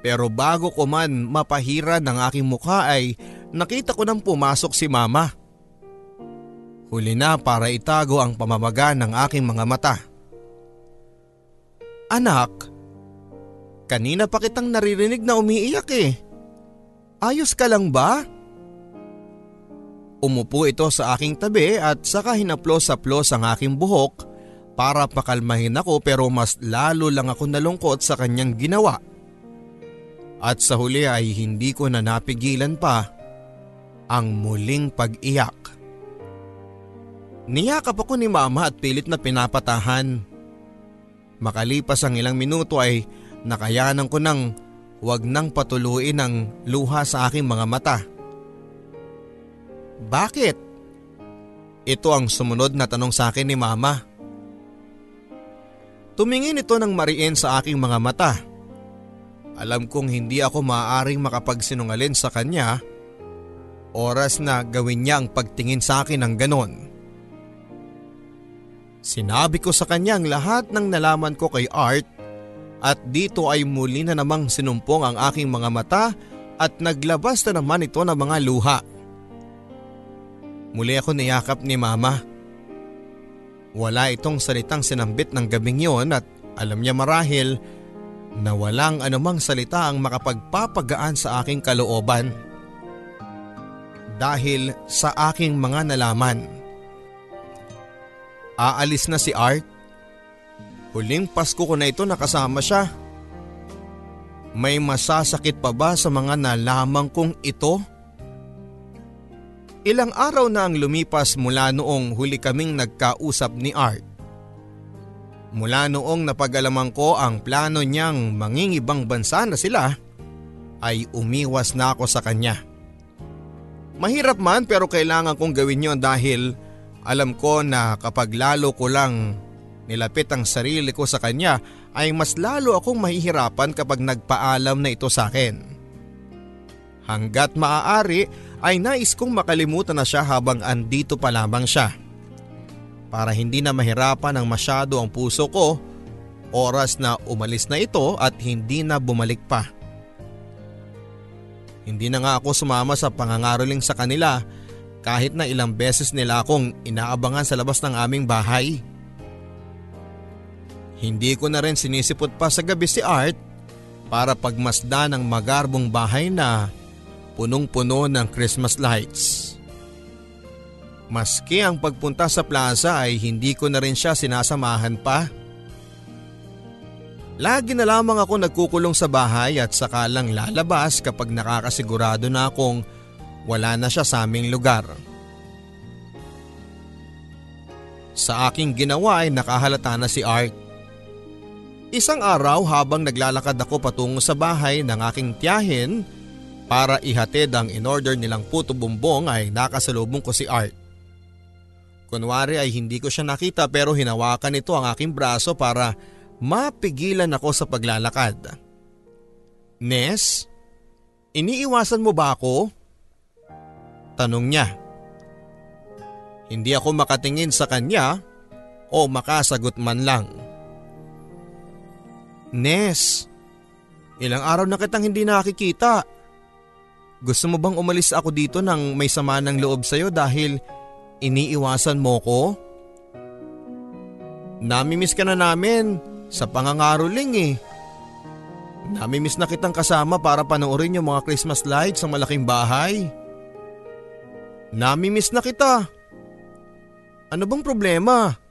Pero bago ko man mapahira ng aking mukha ay nakita ko nang pumasok si mama. Huli na para itago ang pamamaga ng aking mga mata. Anak, kanina pa kitang naririnig na umiiyak eh. Ayos ka lang ba? Umupo ito sa aking tabi at saka hinaplos-saplos ang aking buhok para pakalmahin ako pero mas lalo lang ako nalungkot sa kanyang ginawa. At sa huli ay hindi ko na napigilan pa ang muling pag-iyak. Niyakap ako ni mama at pilit na pinapatahan. Makalipas ang ilang minuto ay nakayanan ko ng Huwag nang patuluin ang luha sa aking mga mata. Bakit? Ito ang sumunod na tanong sa akin ni mama. Tumingin ito ng mariin sa aking mga mata. Alam kong hindi ako maaaring makapagsinungalin sa kanya. Oras na gawin niya ang pagtingin sa akin ng ganon. Sinabi ko sa kanya ang lahat ng nalaman ko kay Art at dito ay muli na namang sinumpong ang aking mga mata at naglabas na naman ito ng mga luha. Muli ako niyakap ni mama. Wala itong salitang sinambit ng gabing yon at alam niya marahil na walang anumang salita ang makapagpapagaan sa aking kalooban. Dahil sa aking mga nalaman. Aalis na si Art Huling Pasko ko na ito nakasama siya. May masasakit pa ba sa mga nalaman kong ito? Ilang araw na ang lumipas mula noong huli kaming nagkausap ni Art. Mula noong napagalaman ko ang plano niyang mangingibang bansa na sila, ay umiwas na ako sa kanya. Mahirap man pero kailangan kong gawin yon dahil alam ko na kapag lalo ko lang nilapit ang sarili ko sa kanya ay mas lalo akong mahihirapan kapag nagpaalam na ito sa akin. Hanggat maaari ay nais kong makalimutan na siya habang andito pa lamang siya. Para hindi na mahirapan ng masyado ang puso ko, oras na umalis na ito at hindi na bumalik pa. Hindi na nga ako sumama sa pangangaroling sa kanila kahit na ilang beses nila akong inaabangan sa labas ng aming bahay. Hindi ko na rin sinisipot pa sa gabi si Art para pagmasda ng magarbong bahay na punong-puno ng Christmas lights. Maski ang pagpunta sa plaza ay hindi ko na rin siya sinasamahan pa. Lagi na lamang ako nagkukulong sa bahay at saka lang lalabas kapag nakakasigurado na akong wala na siya sa aming lugar. Sa aking ginawa ay nakahalata na si Art. Isang araw habang naglalakad ako patungo sa bahay ng aking tiyahin para ihatid ang in-order nilang puto bumbong ay nakasalubong ko si Art. Kunwari ay hindi ko siya nakita pero hinawakan nito ang aking braso para mapigilan ako sa paglalakad. Nes, iniiwasan mo ba ako? Tanong niya. Hindi ako makatingin sa kanya o makasagot man lang. Nes, ilang araw na kitang hindi nakikita. Gusto mo bang umalis ako dito nang may sama ng loob sa'yo dahil iniiwasan mo ko? Namimiss ka na namin sa pangangaroling eh. Namimiss na kitang kasama para panoorin yung mga Christmas lights sa malaking bahay. Namimiss na kita. Ano bang problema?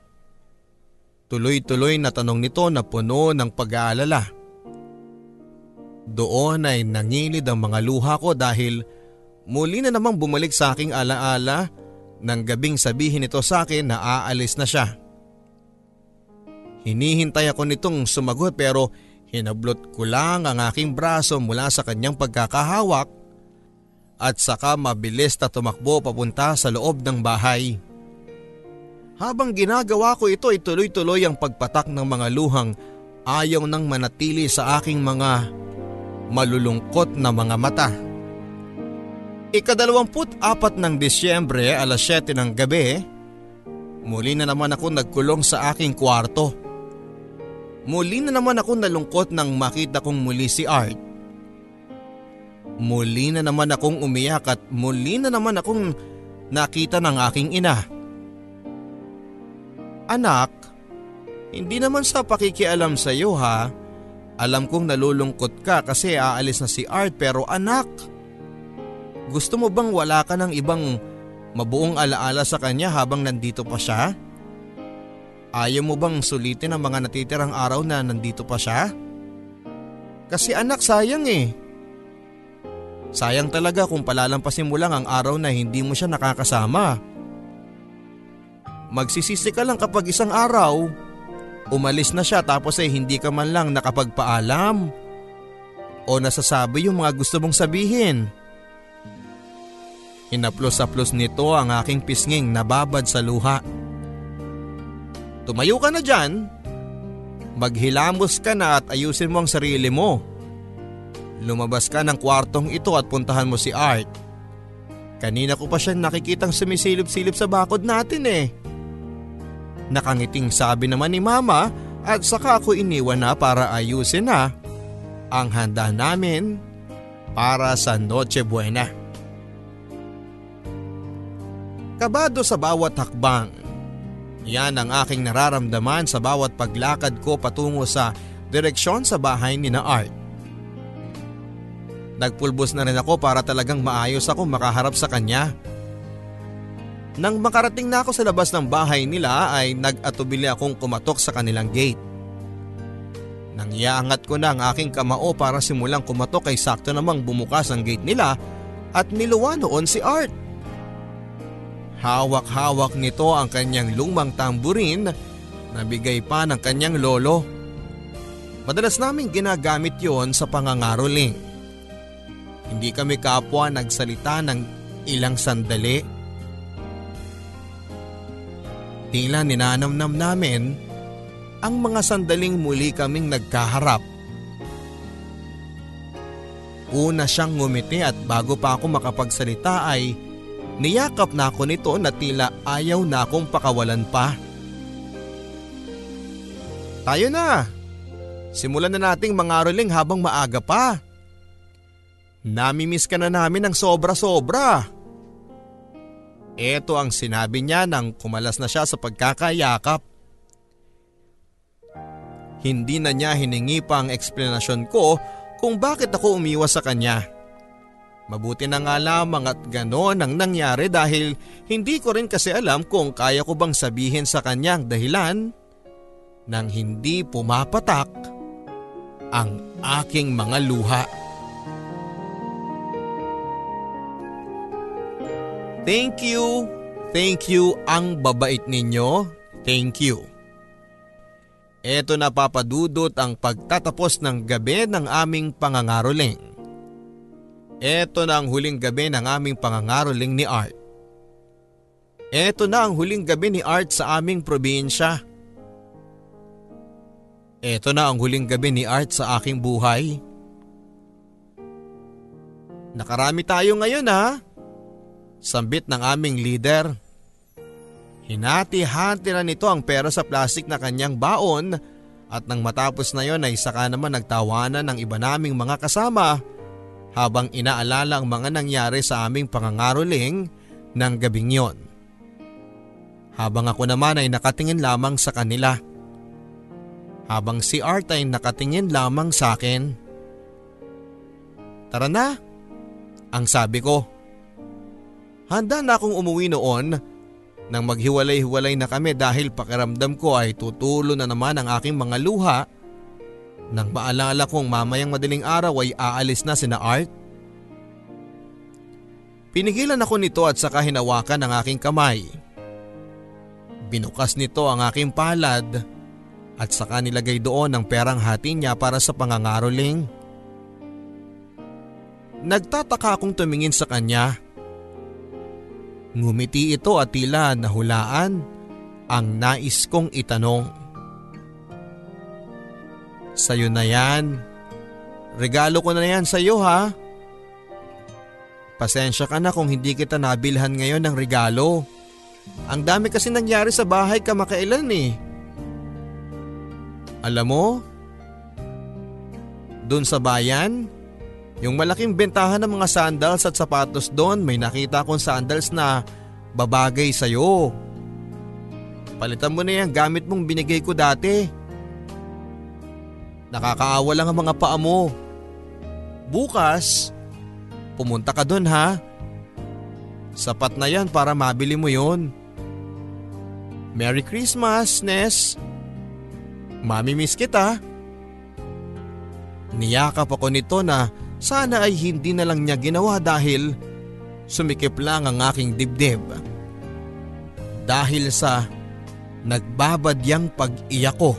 Tuloy-tuloy na tanong nito na puno ng pag-aalala. Doon ay nangilid ang mga luha ko dahil muli na namang bumalik sa aking alaala nang gabing sabihin nito sa akin na aalis na siya. Hinihintay ako nitong sumagot pero hinablot ko lang ang aking braso mula sa kanyang pagkakahawak at saka mabilis na tumakbo papunta sa loob ng bahay. Habang ginagawa ko ito ay tuloy-tuloy ang pagpatak ng mga luhang ayaw nang manatili sa aking mga malulungkot na mga mata. Ikadalawamput apat ng Disyembre alas 7 ng gabi, muli na naman ako nagkulong sa aking kwarto. Muli na naman ako nalungkot nang makita kong muli si Art. Muli na naman akong umiyak at muli na naman akong nakita ng aking ina. Anak, hindi naman sa pakikialam sa iyo ha. Alam kong nalulungkot ka kasi aalis na si Art pero anak, gusto mo bang wala ka ng ibang mabuong alaala sa kanya habang nandito pa siya? Ayaw mo bang sulitin ang mga natitirang araw na nandito pa siya? Kasi anak sayang eh. Sayang talaga kung palalampasin mo lang ang araw na hindi mo siya nakakasama. Magsisisi ka lang kapag isang araw, umalis na siya tapos ay hindi ka man lang nakapagpaalam o nasasabi yung mga gusto mong sabihin. Hinaplos-aplos nito ang aking pisnging nababad sa luha. Tumayo ka na dyan. Maghilamos ka na at ayusin mo ang sarili mo. Lumabas ka ng kwartong ito at puntahan mo si Art. Kanina ko pa siya nakikitang sumisilip-silip sa bakod natin eh. Nakangiting sabi naman ni mama at saka ako iniwan na para ayusin na ang handa namin para sa Noche Buena. Kabado sa bawat hakbang. Yan ang aking nararamdaman sa bawat paglakad ko patungo sa direksyon sa bahay ni na Art. Nagpulbos na rin ako para talagang maayos ako makaharap sa kanya. Nang makarating na ako sa labas ng bahay nila ay nag-atubili akong kumatok sa kanilang gate. Nang iangat ko na ang aking kamao para simulang kumatok ay sakto namang bumukas ang gate nila at niluwa noon si Art. Hawak-hawak nito ang kanyang lumang tamburin na bigay pa ng kanyang lolo. Madalas naming ginagamit yon sa pangangaroling. Hindi kami kapwa nagsalita ng ilang sandali. Tila ninanamnam namin ang mga sandaling muli kaming nagkaharap. Una siyang ngumiti at bago pa ako makapagsalita ay niyakap na ako nito na tila ayaw na akong pakawalan pa. Tayo na! Simulan na nating mangaroling habang maaga pa. Namimiss ka na namin ng sobra-sobra. Ito ang sinabi niya nang kumalas na siya sa pagkakayakap. Hindi na niya hiningi pa ang eksplanasyon ko kung bakit ako umiwas sa kanya. Mabuti na nga lamang at ganon ang nangyari dahil hindi ko rin kasi alam kung kaya ko bang sabihin sa kanya ang dahilan nang hindi pumapatak ang aking mga luha. Thank you, thank you ang babait ninyo, thank you. Ito na papadudot ang pagtatapos ng gabi ng aming pangangaroling. Ito na ang huling gabi ng aming pangangaroling ni Art. Ito na ang huling gabi ni Art sa aming probinsya. Ito na ang huling gabi ni Art sa aking buhay. Nakarami tayo ngayon ha. Sambit ng aming leader. Hinati-hati na nito ang pera sa plastik na kanyang baon at nang matapos na yon ay saka naman nagtawanan ng iba naming mga kasama habang inaalala ang mga nangyari sa aming pangangaroling ng gabing yon. Habang ako naman ay nakatingin lamang sa kanila. Habang si Art ay nakatingin lamang sa akin. Tara na, ang sabi ko. Handa na akong umuwi noon nang maghiwalay-hiwalay na kami dahil pakiramdam ko ay tutulo na naman ang aking mga luha nang maalala kong mamayang madaling araw ay aalis na sina Art. Pinigilan ako nito at saka hinawakan ang aking kamay. Binukas nito ang aking palad at saka nilagay doon ang perang hati niya para sa pangangaroling. Nagtataka akong tumingin sa kanya Ngumiti ito at tila nahulaan ang nais kong itanong. Sa'yo na yan. Regalo ko na yan sa'yo ha. Pasensya ka na kung hindi kita nabilhan ngayon ng regalo. Ang dami kasi nangyari sa bahay kamakailan eh. Alam mo, doon sa bayan, yung malaking bentahan ng mga sandals at sapatos doon may nakita akong sandals na babagay sa'yo. Palitan mo na yan gamit mong binigay ko dati. Nakakaawa lang ang mga paa mo. Bukas, pumunta ka doon ha. Sapat na yan para mabili mo yon. Merry Christmas, Ness. Mami-miss kita. Niyakap ako nito na sana ay hindi na lang niya ginawa dahil sumikip lang ang aking dibdib. Dahil sa nagbabadyang pag-iyak ko.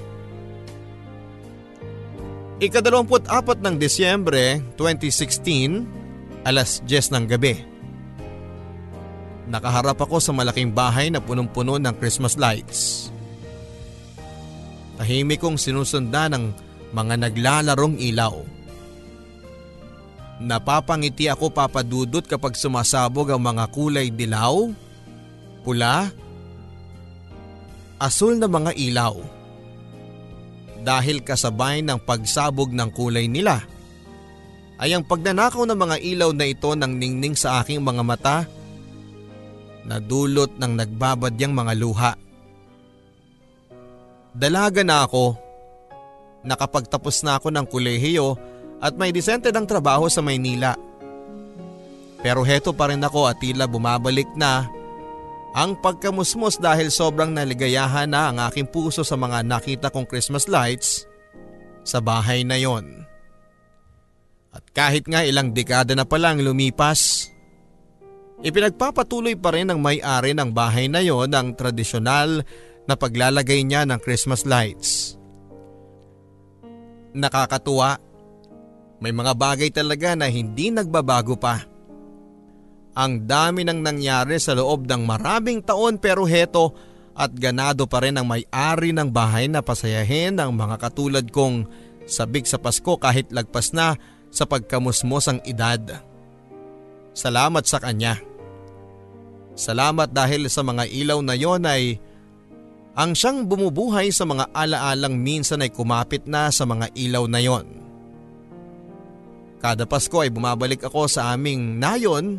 Ikadalawamput apat ng Disyembre 2016, alas 10 ng gabi. Nakaharap ako sa malaking bahay na punong-puno ng Christmas lights. Tahimik kong sinusundan ng mga naglalarong ilaw. Napapangiti ako papadudot kapag sumasabog ang mga kulay dilaw, pula, asul na mga ilaw. Dahil kasabay ng pagsabog ng kulay nila, ay ang pagnanakaw ng mga ilaw na ito ng ningning sa aking mga mata na dulot ng nagbabadyang mga luha. Dalaga na ako. Nakapagtapos na ako ng kulehiyo at may disente ng trabaho sa Maynila. Pero heto pa rin ako at tila bumabalik na ang pagkamusmos dahil sobrang naligayahan na ang aking puso sa mga nakita kong Christmas lights sa bahay na yon. At kahit nga ilang dekada na palang lumipas, ipinagpapatuloy pa rin ng may-ari ng bahay na yon ang tradisyonal na paglalagay niya ng Christmas lights. Nakakatuwa may mga bagay talaga na hindi nagbabago pa. Ang dami nang nangyari sa loob ng maraming taon pero heto at ganado pa rin ang may-ari ng bahay na pasayahin ang mga katulad kong sabik sa Pasko kahit lagpas na sa pagkamusmos ang edad. Salamat sa kanya. Salamat dahil sa mga ilaw na yon ay ang siyang bumubuhay sa mga alaalang minsan ay kumapit na sa mga ilaw na yon. Kada Pasko ay bumabalik ako sa aming nayon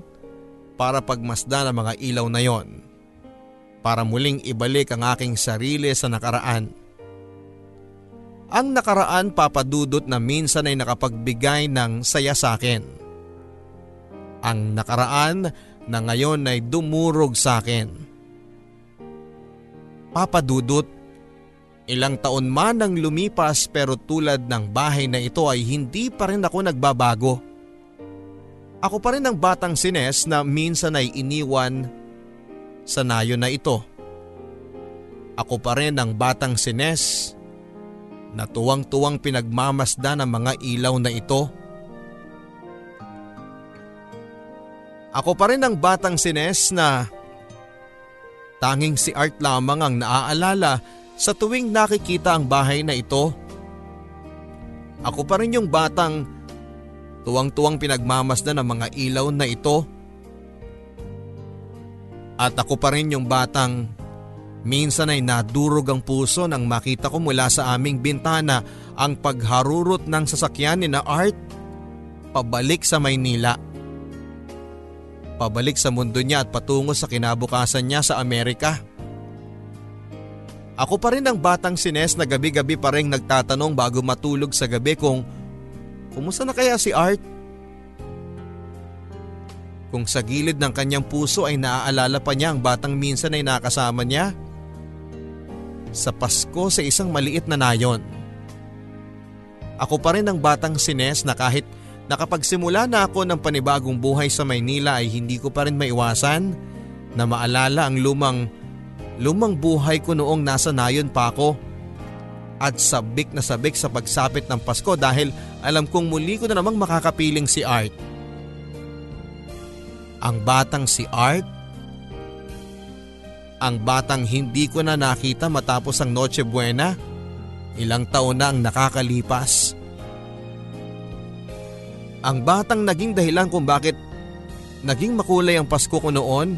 para pagmasdan ang mga ilaw na yon para muling ibalik ang aking sarili sa nakaraan. Ang nakaraan papadudot na minsan ay nakapagbigay ng saya sa akin. Ang nakaraan na ngayon ay dumurog sa akin. Papadudot, ilang taon man ang lumipas pero tulad ng bahay na ito ay hindi pa rin ako nagbabago. Ako pa rin ang batang sines na minsan ay iniwan sa nayo na ito. Ako pa rin ang batang sines na tuwang-tuwang pinagmamasda ng mga ilaw na ito. Ako pa rin ang batang sines na tanging si Art lamang ang naaalala sa tuwing nakikita ang bahay na ito. Ako pa rin yung batang tuwang-tuwang pinagmamasda ng mga ilaw na ito. At ako pa rin yung batang minsan ay nadurog ang puso nang makita ko mula sa aming bintana ang pagharurot ng sasakyan ni na Art pabalik sa Maynila. Pabalik sa mundo niya at patungo sa kinabukasan niya sa Amerika. Ako pa rin ang batang sines na gabi-gabi pa rin nagtatanong bago matulog sa gabi kung kumusta na kaya si Art? Kung sa gilid ng kanyang puso ay naaalala pa niya ang batang minsan ay nakasama niya. Sa Pasko sa isang maliit na nayon. Ako pa rin ang batang sines na kahit nakapagsimula na ako ng panibagong buhay sa Maynila ay hindi ko pa rin maiwasan na maalala ang lumang lumang buhay ko noong nasa nayon pa ako at sabik na sabik sa pagsapit ng Pasko dahil alam kong muli ko na namang makakapiling si Art. Ang batang si Art? Ang batang hindi ko na nakita matapos ang Noche Buena? Ilang taon na ang nakakalipas. Ang batang naging dahilan kung bakit naging makulay ang Pasko ko noon.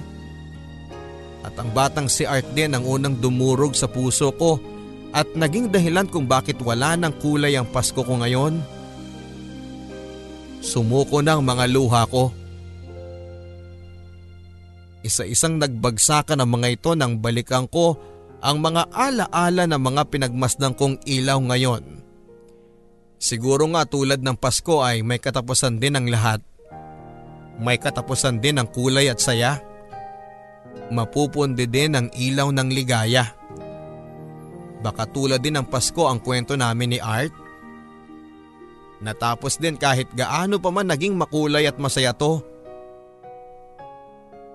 Ang batang si Art din ang unang dumurog sa puso ko at naging dahilan kung bakit wala ng kulay ang Pasko ko ngayon. Sumuko ang mga luha ko. Isa-isang nagbagsakan ang mga ito nang balikan ko ang mga alaala ng mga pinagmasdang kong ilaw ngayon. Siguro nga tulad ng Pasko ay may katapusan din ang lahat. May katapusan din ang kulay at saya. Mapupundi din ang ilaw ng ligaya. Baka tulad din ng Pasko ang kwento namin ni Art. Natapos din kahit gaano pa man naging makulay at masaya to.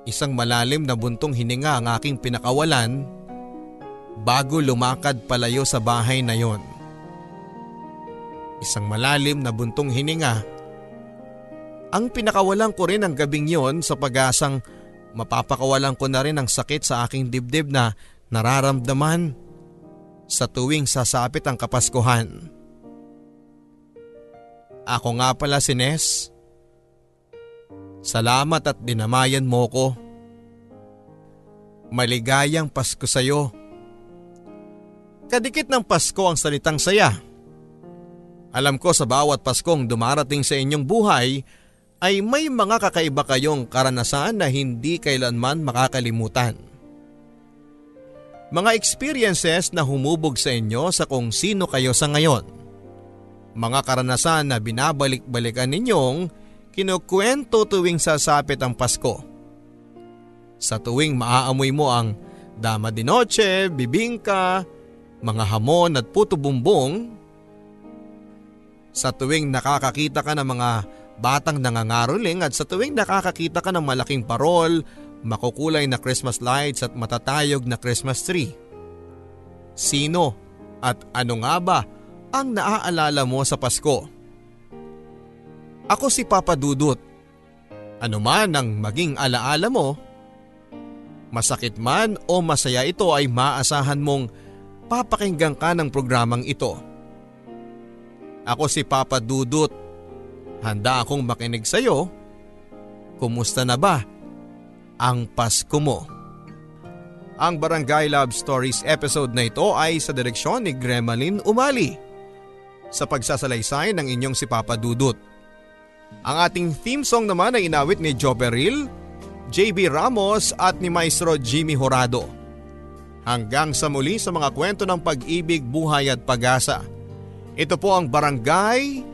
Isang malalim na buntong hininga ang aking pinakawalan bago lumakad palayo sa bahay na yon. Isang malalim na buntong hininga ang pinakawalan ko rin ang gabing yon sa pag-asang mapapakawalan ko na rin ang sakit sa aking dibdib na nararamdaman sa tuwing sasapit ang Kapaskuhan. Ako nga pala si Nes. Salamat at dinamayan mo ko. Maligayang Pasko sa iyo. Kadikit ng Pasko ang salitang saya. Alam ko sa bawat Paskong dumarating sa inyong buhay ay may mga kakaiba kayong karanasan na hindi kailanman makakalimutan. Mga experiences na humubog sa inyo sa kung sino kayo sa ngayon. Mga karanasan na binabalik-balikan ninyong kinukwento tuwing sasapit ang Pasko. Sa tuwing maaamoy mo ang dama de noche, bibingka, mga hamon at puto bumbong. Sa tuwing nakakakita ka ng mga batang nangangaroling at sa tuwing nakakakita ka ng malaking parol, makukulay na Christmas lights at matatayog na Christmas tree. Sino at ano nga ba ang naaalala mo sa Pasko? Ako si Papa Dudut. Ano man ang maging alaala mo, Masakit man o masaya ito ay maasahan mong papakinggan ka ng programang ito. Ako si Papa Dudut. Handa akong makinig sa iyo. Kumusta na ba ang Pasko mo? Ang Barangay Love Stories episode na ito ay sa direksyon ni Gremlin Umali. Sa pagsasalaysay ng inyong si Papa Dudut. Ang ating theme song naman ay inawit ni Joe Beril, JB Ramos at ni Maestro Jimmy Horado. Hanggang sa muli sa mga kwento ng pag-ibig, buhay at pag-asa. Ito po ang Barangay